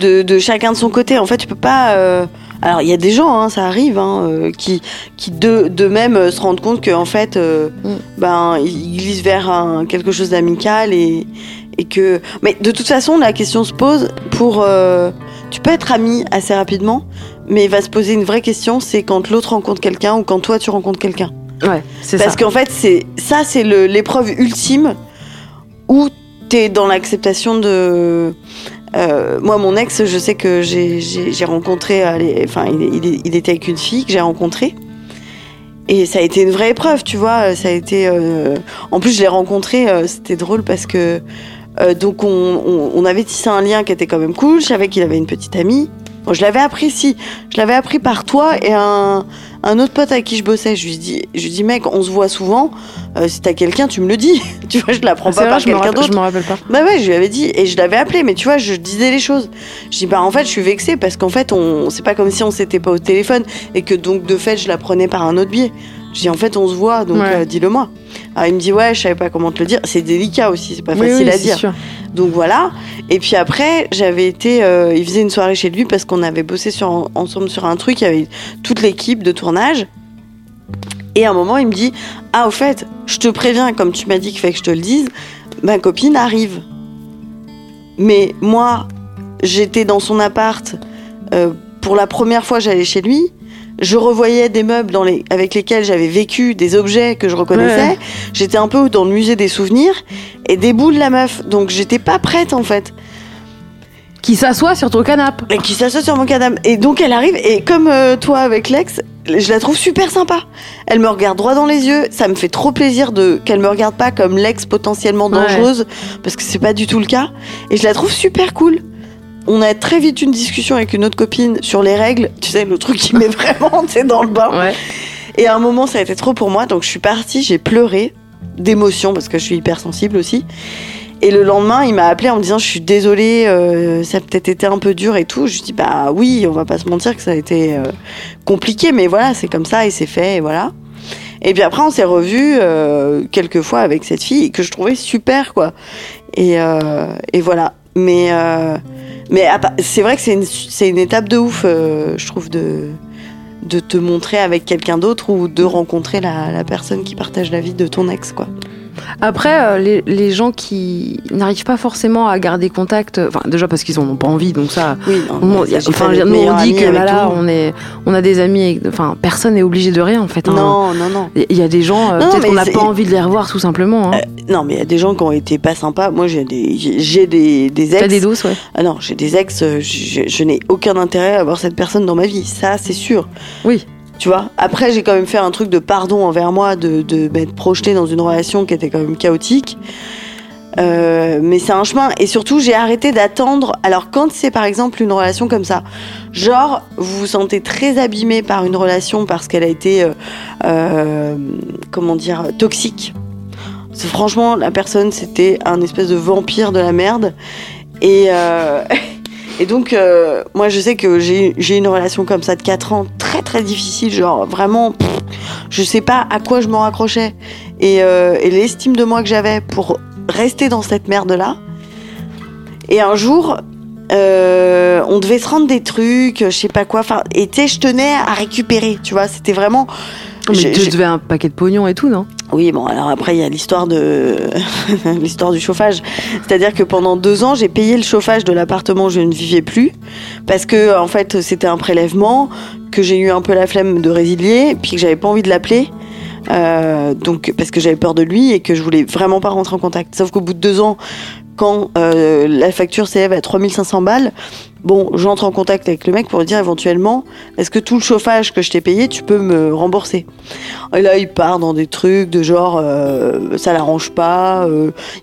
[SPEAKER 2] De, de chacun de son côté. En fait, tu peux pas. euh, Alors, il y a des gens, hein, ça arrive, hein, euh, qui, qui de- d'eux-mêmes euh, se rendent compte qu'en fait,
[SPEAKER 1] Mm.
[SPEAKER 2] ben, ils glissent vers un, quelque chose d'amical et, et que. Mais de toute façon, la question se pose pour. Tu peux être ami assez rapidement, mais il va se poser une vraie question c'est quand l'autre rencontre quelqu'un ou quand toi tu rencontres quelqu'un.
[SPEAKER 1] Ouais, c'est ça.
[SPEAKER 2] Parce qu'en fait, c'est ça, c'est l'épreuve ultime où t'es dans l'acceptation de. euh, moi, mon ex, je sais que j'ai- rencontré. Enfin, il, était avec une fille que j'ai rencontrée. Et ça a été une vraie épreuve, tu vois. Ça a été. euh, En plus, je l'ai rencontré. euh, C'était drôle parce que. donc, on, on- on avait tissé un lien qui était quand même cool. Je savais qu'il avait une petite amie. Bon, je l'avais appris, si. Je l'avais appris par toi et un, un autre pote avec qui je bossais. Je lui dis, je lui dis mec, on se voit souvent. Euh, si t'as quelqu'un, tu me le dis. tu vois, je l'apprends pas par quelqu'un
[SPEAKER 1] rappelle, je
[SPEAKER 2] d'autre.
[SPEAKER 1] me rappelle pas.
[SPEAKER 2] Bah ouais, je lui avais dit et je l'avais appelé, mais tu vois, je disais les choses. Je dis bah en fait, je suis vexée parce qu'en fait, on c'est pas comme si on s'était pas au téléphone et que donc de fait, je la prenais par un autre biais. Je dis en fait, on se voit, donc
[SPEAKER 1] Ouais.
[SPEAKER 2] euh, dis-le moi. Alors il me dit ouais, je savais pas comment te le dire. C'est délicat aussi, c'est pas
[SPEAKER 1] Oui,
[SPEAKER 2] facile
[SPEAKER 1] oui,
[SPEAKER 2] à dire.
[SPEAKER 1] sûr.
[SPEAKER 2] Donc voilà. Et puis après, j'avais été, euh, il faisait une soirée chez lui parce qu'on avait bossé sur, ensemble sur un truc. Il y avait toute l'équipe de tournage. Et à un moment, il me dit Ah, au fait, je te préviens, comme tu m'as dit qu'il fallait que je te le dise, ma copine arrive. Mais moi, j'étais dans son appart. euh, pour la première fois, j'allais chez lui. Je revoyais des meubles dans les, avec lesquels j'avais vécu, des objets que je reconnaissais.
[SPEAKER 1] Ouais.
[SPEAKER 2] J'étais un peu dans le musée des souvenirs et des boules la meuf. Donc j'étais pas prête en fait.
[SPEAKER 1] qui s'assoit sur ton canapé.
[SPEAKER 2] Et qui s'assoit sur mon canapé. Et donc elle arrive, et comme euh, toi avec l'ex, je la trouve super sympa. Elle me regarde droit dans les yeux. Ça me fait trop plaisir de qu'elle me regarde pas comme l'ex potentiellement
[SPEAKER 1] Ouais.
[SPEAKER 2] dangereuse, parce que c'est pas du tout le cas. Et je la trouve super cool. On a très vite une discussion avec une autre copine sur les règles. Tu sais, le truc qui met vraiment, dans le bain.
[SPEAKER 1] Ouais.
[SPEAKER 2] Et à un moment, ça a été trop pour moi, donc je suis partie, j'ai pleuré d'émotion parce que je suis hypersensible aussi. Et le lendemain, il m'a appelé en me disant Je suis désolée, euh, ça a peut-être été un peu dur et tout. Je lui dis Bah oui, on va pas se mentir que ça a été euh, compliqué, mais voilà, c'est comme ça et c'est fait, et voilà. Et puis après, on s'est revus euh, quelques fois avec cette fille que je trouvais super, quoi. Et, euh, et voilà. Mais, euh, mais c'est vrai que c'est une, une étape de ouf, euh, je trouve, de, de te montrer avec quelqu'un d'autre ou de rencontrer la, la personne qui partage la vie de ton ex, quoi.
[SPEAKER 1] Après, euh, les, les gens qui n'arrivent pas forcément à garder contact, euh, enfin déjà parce qu'ils en ont pas envie, donc ça.
[SPEAKER 2] Oui,
[SPEAKER 1] on- a- enfin, nous on dit que là, on est, on a des amis, enfin personne n'est obligé de rien en fait. hein.
[SPEAKER 2] Non, non, non.
[SPEAKER 1] Il y a des gens, euh, peut-être qu'on n'a pas envie de les revoir tout simplement. Hein.
[SPEAKER 2] Non, mais il y a des gens qui ont été pas sympas. Moi, j'ai des, j'ai des, des
[SPEAKER 1] T'as
[SPEAKER 2] ex.
[SPEAKER 1] des doses, ouais.
[SPEAKER 2] Ah non, j'ai des ex, je, je n'ai aucun intérêt à avoir cette personne dans ma vie. Ça, c'est sûr.
[SPEAKER 1] Oui.
[SPEAKER 2] Tu vois Après, j'ai quand même fait un truc de pardon envers moi, de, de m'être projetée dans une relation qui était quand même chaotique. Euh, mais c'est un chemin. Et surtout, j'ai arrêté d'attendre. Alors, quand c'est par exemple une relation comme ça, genre, vous vous sentez très abîmé par une relation parce qu'elle a été, euh, euh, comment dire, toxique. Franchement, la personne, c'était un espèce de vampire de la merde. Et, euh, et donc, euh, moi, je sais que j'ai une relation comme ça de 4 ans, très très difficile. Genre, vraiment, je sais pas à quoi je m'en raccrochais. Et, euh, l'estime de moi que j'avais pour rester dans cette merde-là. Et un jour, euh, on devait se rendre des trucs, je sais pas quoi. Et tu je tenais à récupérer, tu vois. C'était vraiment.
[SPEAKER 1] Mais tu devais un paquet de pognon et tout, non?
[SPEAKER 2] Oui, bon, alors après, il y a l'histoire de l'histoire du chauffage. C'est-à-dire que pendant deux ans, j'ai payé le chauffage de l'appartement où je ne vivais plus, parce que en fait, c'était un prélèvement, que j'ai eu un peu la flemme de résilier, puis que j'avais pas envie de l'appeler. Euh, donc parce que j'avais peur de lui et que je voulais vraiment pas rentrer en contact. Sauf qu'au bout de deux ans, quand euh, la facture s'élève à 3500 balles, bon, j'entre en contact avec le mec pour lui dire éventuellement, est-ce que tout le chauffage que je t'ai payé, tu peux me rembourser? Et là, il part dans des trucs de genre, euh, ça l'arrange pas,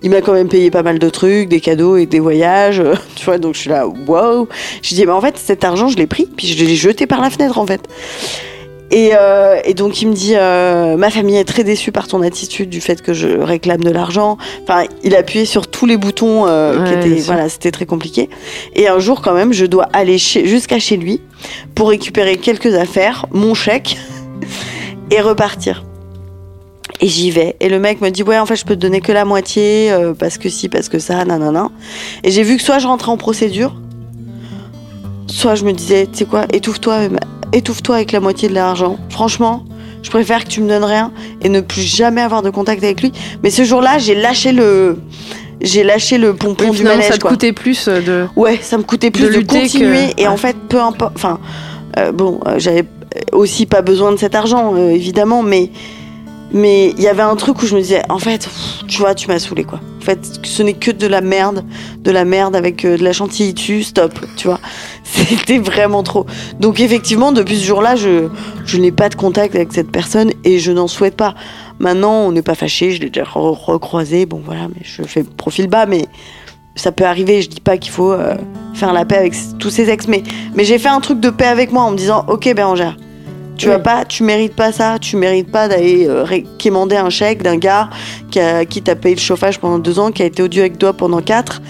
[SPEAKER 2] il m'a quand même payé pas mal de trucs, des cadeaux et des voyages, tu vois, donc je suis là, wow. Je dis, mais en fait, cet argent, je l'ai pris, puis je l'ai jeté par la fenêtre, en fait. Et, euh, et donc il me dit euh, ma famille est très déçue par ton attitude du fait que je réclame de l'argent. Enfin, il appuyait sur tous les boutons euh, qui étaient voilà, c'était très compliqué. Et un jour quand même, je dois aller jusqu'à chez lui pour récupérer quelques affaires, mon chèque et repartir. Et j'y vais. Et le mec me dit ouais en fait je peux te donner que la moitié parce que si parce que ça nanana. Et j'ai vu que soit je rentrais en procédure, soit je me disais tu sais quoi étouffe-toi étouffe-toi avec la moitié de l'argent. Franchement, je préfère que tu me donnes rien et ne plus jamais avoir de contact avec lui. Mais ce jour-là, j'ai lâché le, j'ai lâché le pompon
[SPEAKER 1] Oui,
[SPEAKER 2] du manège.
[SPEAKER 1] ça te
[SPEAKER 2] quoi.
[SPEAKER 1] coûtait plus euh, de.
[SPEAKER 2] Ouais, ça me coûtait plus
[SPEAKER 1] de
[SPEAKER 2] continuer.
[SPEAKER 1] que-
[SPEAKER 2] Et en fait, peu importe. Enfin, euh, bon, euh, j'avais aussi pas besoin de cet argent, euh, évidemment, mais mais il y avait un truc où je me disais, en fait, pff, tu vois, tu m'as saoulé quoi. En fait, ce n'est que de la merde, de la merde avec de la chantilly dessus, stop, tu vois. C'était vraiment trop. Donc effectivement, depuis ce jour-là, je je n'ai pas de contact avec cette personne et je n'en souhaite pas. Maintenant, on n'est pas fâché, je l'ai déjà re- recroisé, bon voilà, mais je fais profil bas, mais ça peut arriver. Je dis pas qu'il faut euh, faire la paix avec tous ses ex, mais, mais j'ai fait un truc de paix avec moi en me disant Ok, Bérangère, tu
[SPEAKER 1] Oui.
[SPEAKER 2] vas pas, tu mérites pas ça, tu mérites pas d'aller euh, quémander un chèque d'un gars qui, a- qui t'a payé le chauffage pendant deux ans, qui a été odieux avec toi pendant quatre.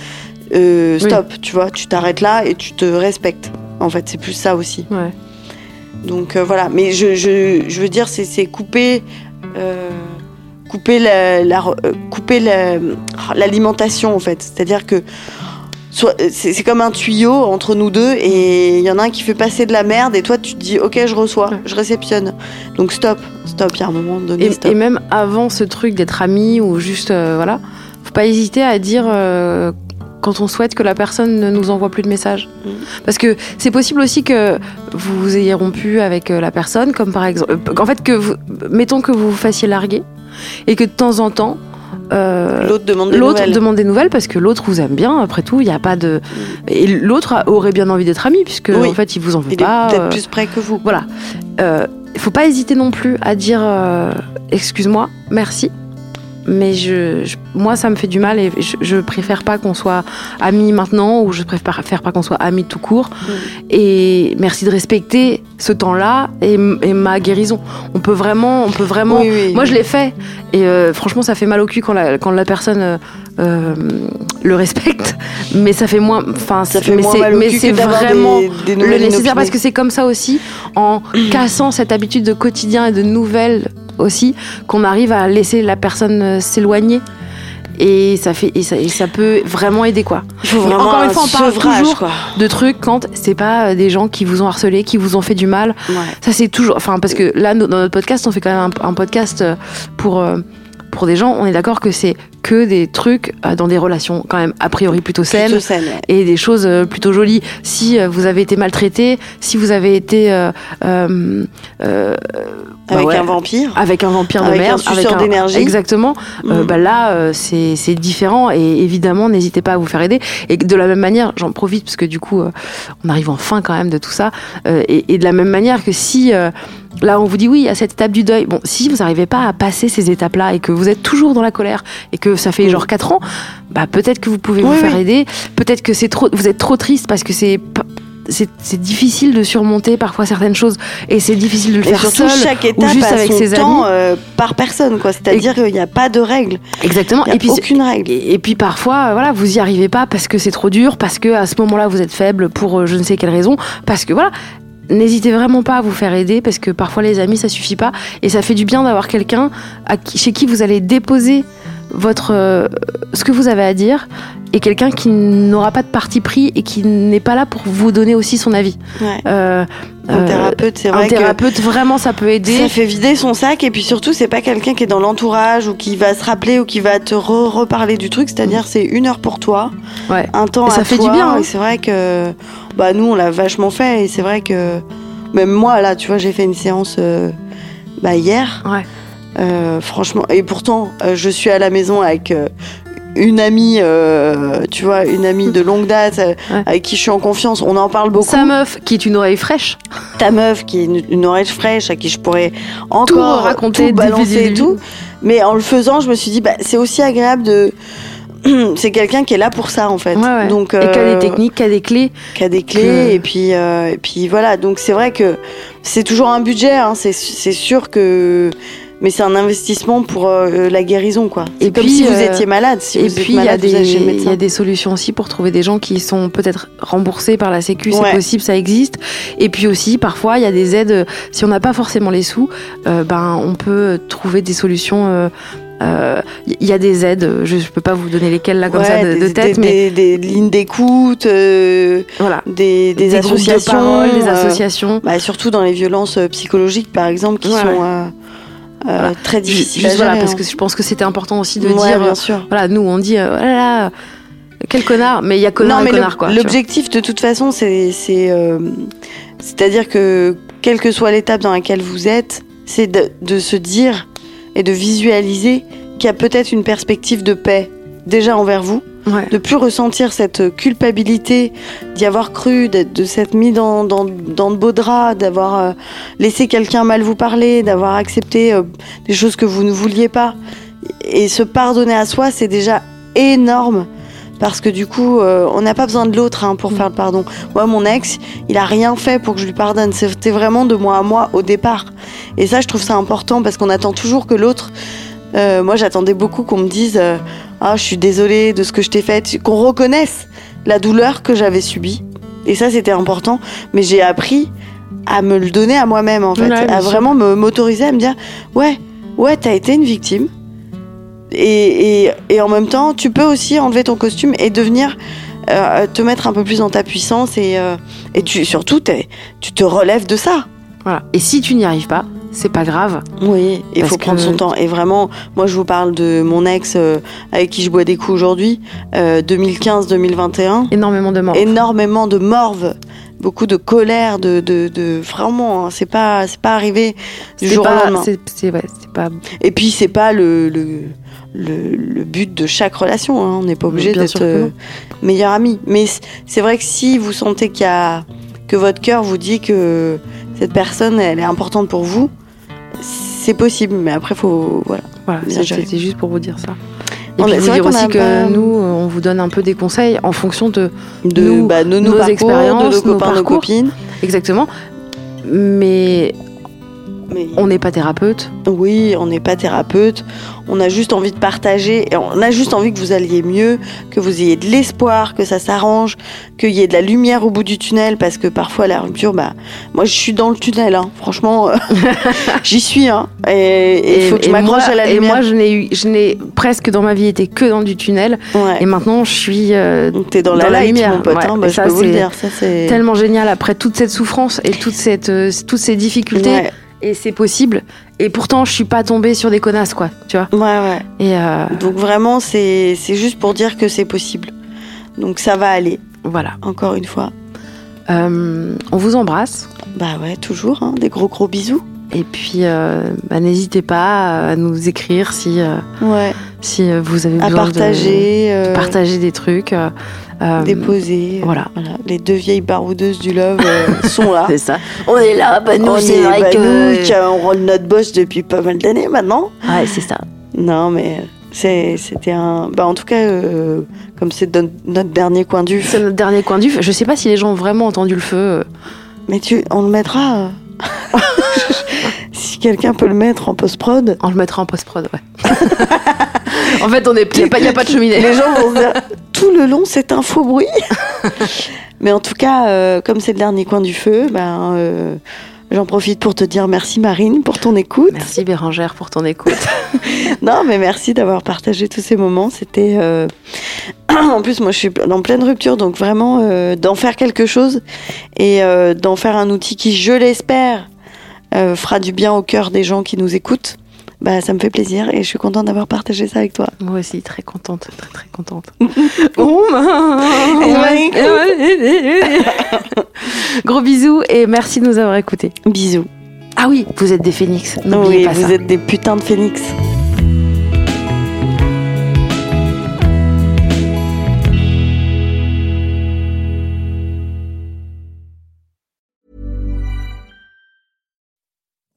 [SPEAKER 2] Euh,
[SPEAKER 1] Oui.
[SPEAKER 2] stop, tu vois, tu t'arrêtes là et tu te respectes. En fait, c'est plus ça aussi.
[SPEAKER 1] Ouais.
[SPEAKER 2] Donc euh, voilà, mais je, je, je veux dire, c'est couper, euh, couper la, la- couper la- l'alimentation en fait. C'est-à-dire que c'est comme un tuyau entre nous deux et il y en a un qui fait passer de la merde et toi tu te dis ok je reçois,
[SPEAKER 1] Ouais.
[SPEAKER 2] je réceptionne. Donc stop, stop, il y a un moment donné
[SPEAKER 1] Et,
[SPEAKER 2] stop.
[SPEAKER 1] et même avant ce truc d'être amis ou juste euh, voilà, faut pas hésiter à dire euh, quand on souhaite que la personne ne nous envoie plus de messages.
[SPEAKER 2] Mm.
[SPEAKER 1] Parce que c'est possible aussi que vous ayez rompu avec euh, la personne, comme par exemple, euh, en fait que vous, mettons que vous vous fassiez larguer et que de temps en temps euh,
[SPEAKER 2] L'autre demande des nouvelles.
[SPEAKER 1] demande des nouvelles parce que l'autre vous aime bien. Après tout, il n'y a pas de. Et l'autre aurait bien envie d'être ami puisque
[SPEAKER 2] Oui.
[SPEAKER 1] en fait, il vous en veut
[SPEAKER 2] Il
[SPEAKER 1] pas.
[SPEAKER 2] est peut-être
[SPEAKER 1] euh,
[SPEAKER 2] plus près que vous.
[SPEAKER 1] Voilà. Euh, Il faut pas hésiter non plus à dire euh, excuse-moi, merci. Mais je, je- moi, ça me fait du mal et je, je préfère pas qu'on soit amis maintenant ou je préfère faire pas qu'on soit amis tout court.
[SPEAKER 2] Mm.
[SPEAKER 1] Et merci de respecter ce temps-là et, ma guérison. On peut vraiment, on peut vraiment.
[SPEAKER 2] Oui, oui.
[SPEAKER 1] Moi, je l'ai fait et euh, franchement, ça fait mal au cul quand la, quand la personne euh, euh, le respecte, mais ça fait moins. Enfin,
[SPEAKER 2] Ça fait
[SPEAKER 1] mais
[SPEAKER 2] moins
[SPEAKER 1] c'est-
[SPEAKER 2] mal au
[SPEAKER 1] mais c'est vraiment
[SPEAKER 2] des, des
[SPEAKER 1] le nécessaire parce que c'est comme ça aussi en cassant cette habitude de quotidien et de nouvelles aussi qu'on arrive à laisser la personne euh, s'éloigner et ça fait et ça, et ça peut vraiment aider quoi
[SPEAKER 2] vraiment
[SPEAKER 1] encore une
[SPEAKER 2] un
[SPEAKER 1] fois, on parle toujours
[SPEAKER 2] quoi.
[SPEAKER 1] de trucs quand c'est pas euh, des gens qui vous ont harcelé qui vous ont fait du mal
[SPEAKER 2] Ouais.
[SPEAKER 1] ça c'est toujours enfin parce que là dans notre podcast on fait quand même un, un podcast euh, pour pour des gens on est d'accord que c'est que des trucs euh, dans des relations quand même a priori plutôt saines
[SPEAKER 2] Plutôt saine, ouais.
[SPEAKER 1] et des choses euh, plutôt jolies. Si euh, vous avez été maltraité, si vous avez été euh, euh, euh, bah
[SPEAKER 2] Avec
[SPEAKER 1] ouais,
[SPEAKER 2] un vampire.
[SPEAKER 1] avec un vampire de
[SPEAKER 2] avec
[SPEAKER 1] merde,
[SPEAKER 2] un suceur d'énergie.
[SPEAKER 1] exactement.
[SPEAKER 2] Mm.
[SPEAKER 1] bah là, c'est différent et évidemment, n'hésitez pas à vous faire aider. Et de la même manière, j'en profite parce que du coup, on arrive en fin quand même de tout ça. et, et de la même manière que si là on vous dit oui à cette étape du deuil, bon, si vous n'arrivez pas à passer ces étapes-là et que vous êtes toujours dans la colère et que ça fait genre 4 ans, bah peut-être que vous pouvez vous faire
[SPEAKER 2] oui.
[SPEAKER 1] aider. Peut-être que c'est trop, vous êtes trop triste parce que c'est c'est difficile de surmonter parfois certaines choses et c'est difficile de le
[SPEAKER 2] Et
[SPEAKER 1] faire
[SPEAKER 2] surtout,
[SPEAKER 1] seul
[SPEAKER 2] chaque
[SPEAKER 1] ou
[SPEAKER 2] étape
[SPEAKER 1] juste
[SPEAKER 2] a
[SPEAKER 1] avec
[SPEAKER 2] son
[SPEAKER 1] ses
[SPEAKER 2] temps
[SPEAKER 1] amis.
[SPEAKER 2] euh, par personne, quoi. C'est-à-dire qu'il n'y a pas de règle.
[SPEAKER 1] Exactement.
[SPEAKER 2] Il n'y a
[SPEAKER 1] Et puis
[SPEAKER 2] aucune règle.
[SPEAKER 1] et, et puis parfois, euh, voilà, vous y arrivez pas parce que c'est trop dur, parce que à ce moment-là vous êtes faible pour euh, je ne sais quelle raison, parce que voilà. N'hésitez vraiment pas à vous faire aider parce que parfois les amis ça suffit pas et ça fait du bien d'avoir quelqu'un chez qui vous allez déposer votre euh, ce que vous avez à dire et quelqu'un qui n'aura pas de parti pris et qui n'est pas là pour vous donner aussi son avis.
[SPEAKER 2] Ouais.
[SPEAKER 1] Euh,
[SPEAKER 2] Un
[SPEAKER 1] euh,
[SPEAKER 2] thérapeute, c'est
[SPEAKER 1] un
[SPEAKER 2] vrai que
[SPEAKER 1] thérapeute vraiment ça peut aider.
[SPEAKER 2] ça fait vider son sac. Et puis surtout, c'est pas quelqu'un qui est dans l'entourage ou qui va se rappeler ou qui va te re- reparler du truc. C'est-à-dire, c'est une heure pour toi,
[SPEAKER 1] Ouais.
[SPEAKER 2] un temps
[SPEAKER 1] Et ça
[SPEAKER 2] à
[SPEAKER 1] fait
[SPEAKER 2] toi.
[SPEAKER 1] du bien, hein.
[SPEAKER 2] Et c'est vrai que bah, nous, on l'a vachement fait. Et c'est vrai que même moi, là, tu vois, j'ai fait une séance euh, bah, hier.
[SPEAKER 1] Ouais.
[SPEAKER 2] Euh, franchement, et pourtant, euh, je suis à la maison avec euh, une amie, euh, tu vois, une amie de longue date euh,
[SPEAKER 1] Ouais.
[SPEAKER 2] avec qui je suis en confiance. On en parle beaucoup.
[SPEAKER 1] Sa meuf qui est une oreille fraîche.
[SPEAKER 2] Ta meuf qui est une, une oreille fraîche à qui je pourrais encore
[SPEAKER 1] Tout raconter,
[SPEAKER 2] tout balancer et tout. Mais en le faisant, je me suis dit, bah, c'est aussi agréable de. c'est quelqu'un qui est là pour ça en fait.
[SPEAKER 1] Ouais, ouais.
[SPEAKER 2] Donc,
[SPEAKER 1] Et qui a des techniques, qui a des clés.
[SPEAKER 2] qui a des clés
[SPEAKER 1] que-
[SPEAKER 2] et puis et puis voilà donc c'est vrai que c'est toujours un budget hein, c'est sûr que mais c'est un investissement pour euh, la guérison quoi
[SPEAKER 1] Et
[SPEAKER 2] c'est comme
[SPEAKER 1] puis,
[SPEAKER 2] si vous
[SPEAKER 1] euh,
[SPEAKER 2] étiez malade si
[SPEAKER 1] et
[SPEAKER 2] vous
[SPEAKER 1] puis
[SPEAKER 2] êtes
[SPEAKER 1] il y, a
[SPEAKER 2] malade
[SPEAKER 1] il y a des solutions aussi pour trouver des gens qui sont peut-être remboursés par la Sécu, c'est
[SPEAKER 2] Ouais.
[SPEAKER 1] possible, ça existe. Et puis aussi, parfois, il y a des aides. euh, Si on n'a pas forcément les sous, euh, ben on peut trouver des solutions. euh, euh, Il y a des aides, je ne peux pas vous donner lesquelles là comme
[SPEAKER 2] Ouais,
[SPEAKER 1] ça de,
[SPEAKER 2] des,
[SPEAKER 1] de tête,
[SPEAKER 2] des-
[SPEAKER 1] mais
[SPEAKER 2] des, des lignes d'écoute euh,
[SPEAKER 1] voilà.
[SPEAKER 2] des,
[SPEAKER 1] de
[SPEAKER 2] associations
[SPEAKER 1] parole, des
[SPEAKER 2] euh,
[SPEAKER 1] associations.
[SPEAKER 2] bah, surtout dans les violences euh, psychologiques par exemple qui
[SPEAKER 1] Ouais,
[SPEAKER 2] sont
[SPEAKER 1] ouais.
[SPEAKER 2] Euh,
[SPEAKER 1] Voilà.
[SPEAKER 2] très à
[SPEAKER 1] juste voilà, parce
[SPEAKER 2] hein.
[SPEAKER 1] que je pense que c'était important aussi de
[SPEAKER 2] Ouais,
[SPEAKER 1] dire.
[SPEAKER 2] bien sûr
[SPEAKER 1] Voilà, nous on dit, euh, oh là là, quel connard, mais il y a connard
[SPEAKER 2] non,
[SPEAKER 1] et
[SPEAKER 2] mais
[SPEAKER 1] connard
[SPEAKER 2] le-
[SPEAKER 1] quoi.
[SPEAKER 2] L'objectif, de toute façon, c'est, c'est, euh, c'est-à-dire que quelle que soit l'étape dans laquelle vous êtes, c'est de, de se dire et de visualiser qu'il y a peut-être une perspective de paix déjà envers vous,
[SPEAKER 1] Ouais.
[SPEAKER 2] de plus ressentir cette culpabilité d'y avoir cru, de s'être mis dans, dans, dans de beaux draps, d'avoir euh, laissé quelqu'un mal vous parler, d'avoir accepté euh, des choses que vous ne vouliez pas. Et se pardonner à soi, c'est déjà énorme. Parce que du coup, euh, on n'a pas besoin de l'autre hein, pour
[SPEAKER 1] Mm.
[SPEAKER 2] faire le pardon. Moi, mon ex, il a rien fait pour que je lui pardonne. C'était vraiment de moi à moi au départ. Et ça, je trouve ça important parce qu'on attend toujours que l'autre. Euh, moi, j'attendais beaucoup qu'on me dise euh, Ah, je suis désolée de ce que je t'ai fait. Qu'on reconnaisse la douleur que j'avais subie. Et ça, c'était important. Mais j'ai appris à me le donner à moi-même, en fait.
[SPEAKER 1] Ouais,
[SPEAKER 2] à vraiment me m'autoriser à me dire Ouais, ouais, t'as été une victime. Et, et, et en même temps, tu peux aussi enlever ton costume et devenir euh, te mettre un peu plus dans ta puissance et, et tu, surtout tu te relèves de ça.
[SPEAKER 1] Voilà. Et si tu n'y arrives pas, c'est pas grave.
[SPEAKER 2] Oui, il faut prendre
[SPEAKER 1] que-
[SPEAKER 2] son temps. Et vraiment, moi je vous parle de mon ex euh, avec qui je bois des coups aujourd'hui, euh, 2015-2021.
[SPEAKER 1] Énormément de morts.
[SPEAKER 2] Énormément de morve, beaucoup de colère, de, de, de vraiment, hein, c'est pas, c'est pas arrivé du jour
[SPEAKER 1] pas-
[SPEAKER 2] au lendemain.
[SPEAKER 1] Ouais, c'est pas.
[SPEAKER 2] Et puis c'est pas le, le le, le but de chaque relation. hein. On n'est pas obligé d'être euh, meilleur ami. Mais c- c'est vrai que si vous sentez qu'il y a que votre cœur vous dit que cette personne elle est importante pour vous, c'est possible. Mais après faut voilà.
[SPEAKER 1] Voilà, c'était juste pour vous dire ça. Et
[SPEAKER 2] On
[SPEAKER 1] puis vous dire aussi que
[SPEAKER 2] pas-
[SPEAKER 1] nous, on vous donne un peu des conseils en fonction de
[SPEAKER 2] De
[SPEAKER 1] Nous,
[SPEAKER 2] bah, de nos,
[SPEAKER 1] nos
[SPEAKER 2] parcours,
[SPEAKER 1] expériences,
[SPEAKER 2] de nos
[SPEAKER 1] nos
[SPEAKER 2] copains, nos
[SPEAKER 1] parcours.
[SPEAKER 2] copines.
[SPEAKER 1] exactement. Mais
[SPEAKER 2] Mais
[SPEAKER 1] on n'est pas thérapeute.
[SPEAKER 2] Oui, on n'est pas thérapeute. On a juste envie de partager. Et on a juste envie que vous alliez mieux, que vous ayez de l'espoir, que ça s'arrange, qu'il y ait de la lumière au bout du tunnel. Parce que parfois, la rupture, bah, moi, je suis dans le tunnel. hein. Franchement, euh, j'y suis. Hein. Et il faut que je
[SPEAKER 1] et
[SPEAKER 2] m'accroche
[SPEAKER 1] moi,
[SPEAKER 2] à la
[SPEAKER 1] et
[SPEAKER 2] lumière.
[SPEAKER 1] moi, je n'ai eu, je n'ai presque dans ma vie été que dans du tunnel.
[SPEAKER 2] Ouais.
[SPEAKER 1] Et maintenant, je suis euh,
[SPEAKER 2] t'es dans,
[SPEAKER 1] dans
[SPEAKER 2] la,
[SPEAKER 1] la
[SPEAKER 2] light,
[SPEAKER 1] lumière,
[SPEAKER 2] mon pote.
[SPEAKER 1] ouais.
[SPEAKER 2] hein. Bah,
[SPEAKER 1] Et
[SPEAKER 2] je
[SPEAKER 1] ça,
[SPEAKER 2] peux vous le
[SPEAKER 1] c'est
[SPEAKER 2] dire. Ça, c'est
[SPEAKER 1] tellement génial après toute cette souffrance et toute cette, euh, toutes ces difficultés.
[SPEAKER 2] Ouais,
[SPEAKER 1] Et c'est possible. Et pourtant, je suis pas tombée sur des connasses, quoi. Tu vois.
[SPEAKER 2] ouais, ouais.
[SPEAKER 1] Et euh,
[SPEAKER 2] Donc, vraiment, c'est juste pour dire que c'est possible. Donc, ça va aller,
[SPEAKER 1] voilà.
[SPEAKER 2] encore une fois.
[SPEAKER 1] Euh, on vous embrasse.
[SPEAKER 2] Bah ouais, toujours. hein. Des gros, gros bisous.
[SPEAKER 1] Et puis, euh, bah, n'hésitez pas à nous écrire si,
[SPEAKER 2] Ouais.
[SPEAKER 1] si vous avez
[SPEAKER 2] À
[SPEAKER 1] besoin de-
[SPEAKER 2] partager.
[SPEAKER 1] de,
[SPEAKER 2] euh,
[SPEAKER 1] partager des trucs. Euh,
[SPEAKER 2] déposer.
[SPEAKER 1] voilà.
[SPEAKER 2] Voilà. Les deux vieilles baroudeuses du love euh, sont là.
[SPEAKER 1] C'est ça. On est là, bah nous, c'est
[SPEAKER 2] est-
[SPEAKER 1] vrai
[SPEAKER 2] bah,
[SPEAKER 1] que.
[SPEAKER 2] nous, on roule notre boss depuis pas mal d'années maintenant.
[SPEAKER 1] Ouais, c'est ça.
[SPEAKER 2] Non, mais c'était un. Bah, en tout cas, euh, comme c'est notre dernier coin du
[SPEAKER 1] C'est notre dernier coin du. Je sais pas si les gens ont vraiment entendu le feu.
[SPEAKER 2] Mais tu, on le mettra. quelqu'un peut le mettre en post-prod.
[SPEAKER 1] On le mettra en post-prod, ouais. en fait, on est, il n'y a, pas- y a pas de cheminée.
[SPEAKER 2] Les gens vont se dire tout le long, c'est un faux bruit. Mais en tout cas, euh, comme c'est le dernier coin du feu, ben, euh, j'en profite pour te dire merci Marine pour ton écoute.
[SPEAKER 1] Merci Bérangère pour ton écoute.
[SPEAKER 2] Non, mais merci d'avoir partagé tous ces moments. C'était. euh, en plus, moi, je suis en pleine rupture, donc vraiment euh, d'en faire quelque chose et euh, d'en faire un outil qui, je l'espère, euh, fera du bien au cœur des gens qui nous écoutent. Bah, ça me fait plaisir et je suis contente d'avoir partagé ça avec toi.
[SPEAKER 1] Moi aussi, très contente, très très contente. Gros bisous et merci de nous avoir écoutés.
[SPEAKER 2] Bisous.
[SPEAKER 1] Ah oui, vous êtes des phénix,
[SPEAKER 2] Oui,
[SPEAKER 1] pas
[SPEAKER 2] vous
[SPEAKER 1] ça.
[SPEAKER 2] êtes des putains de phénix.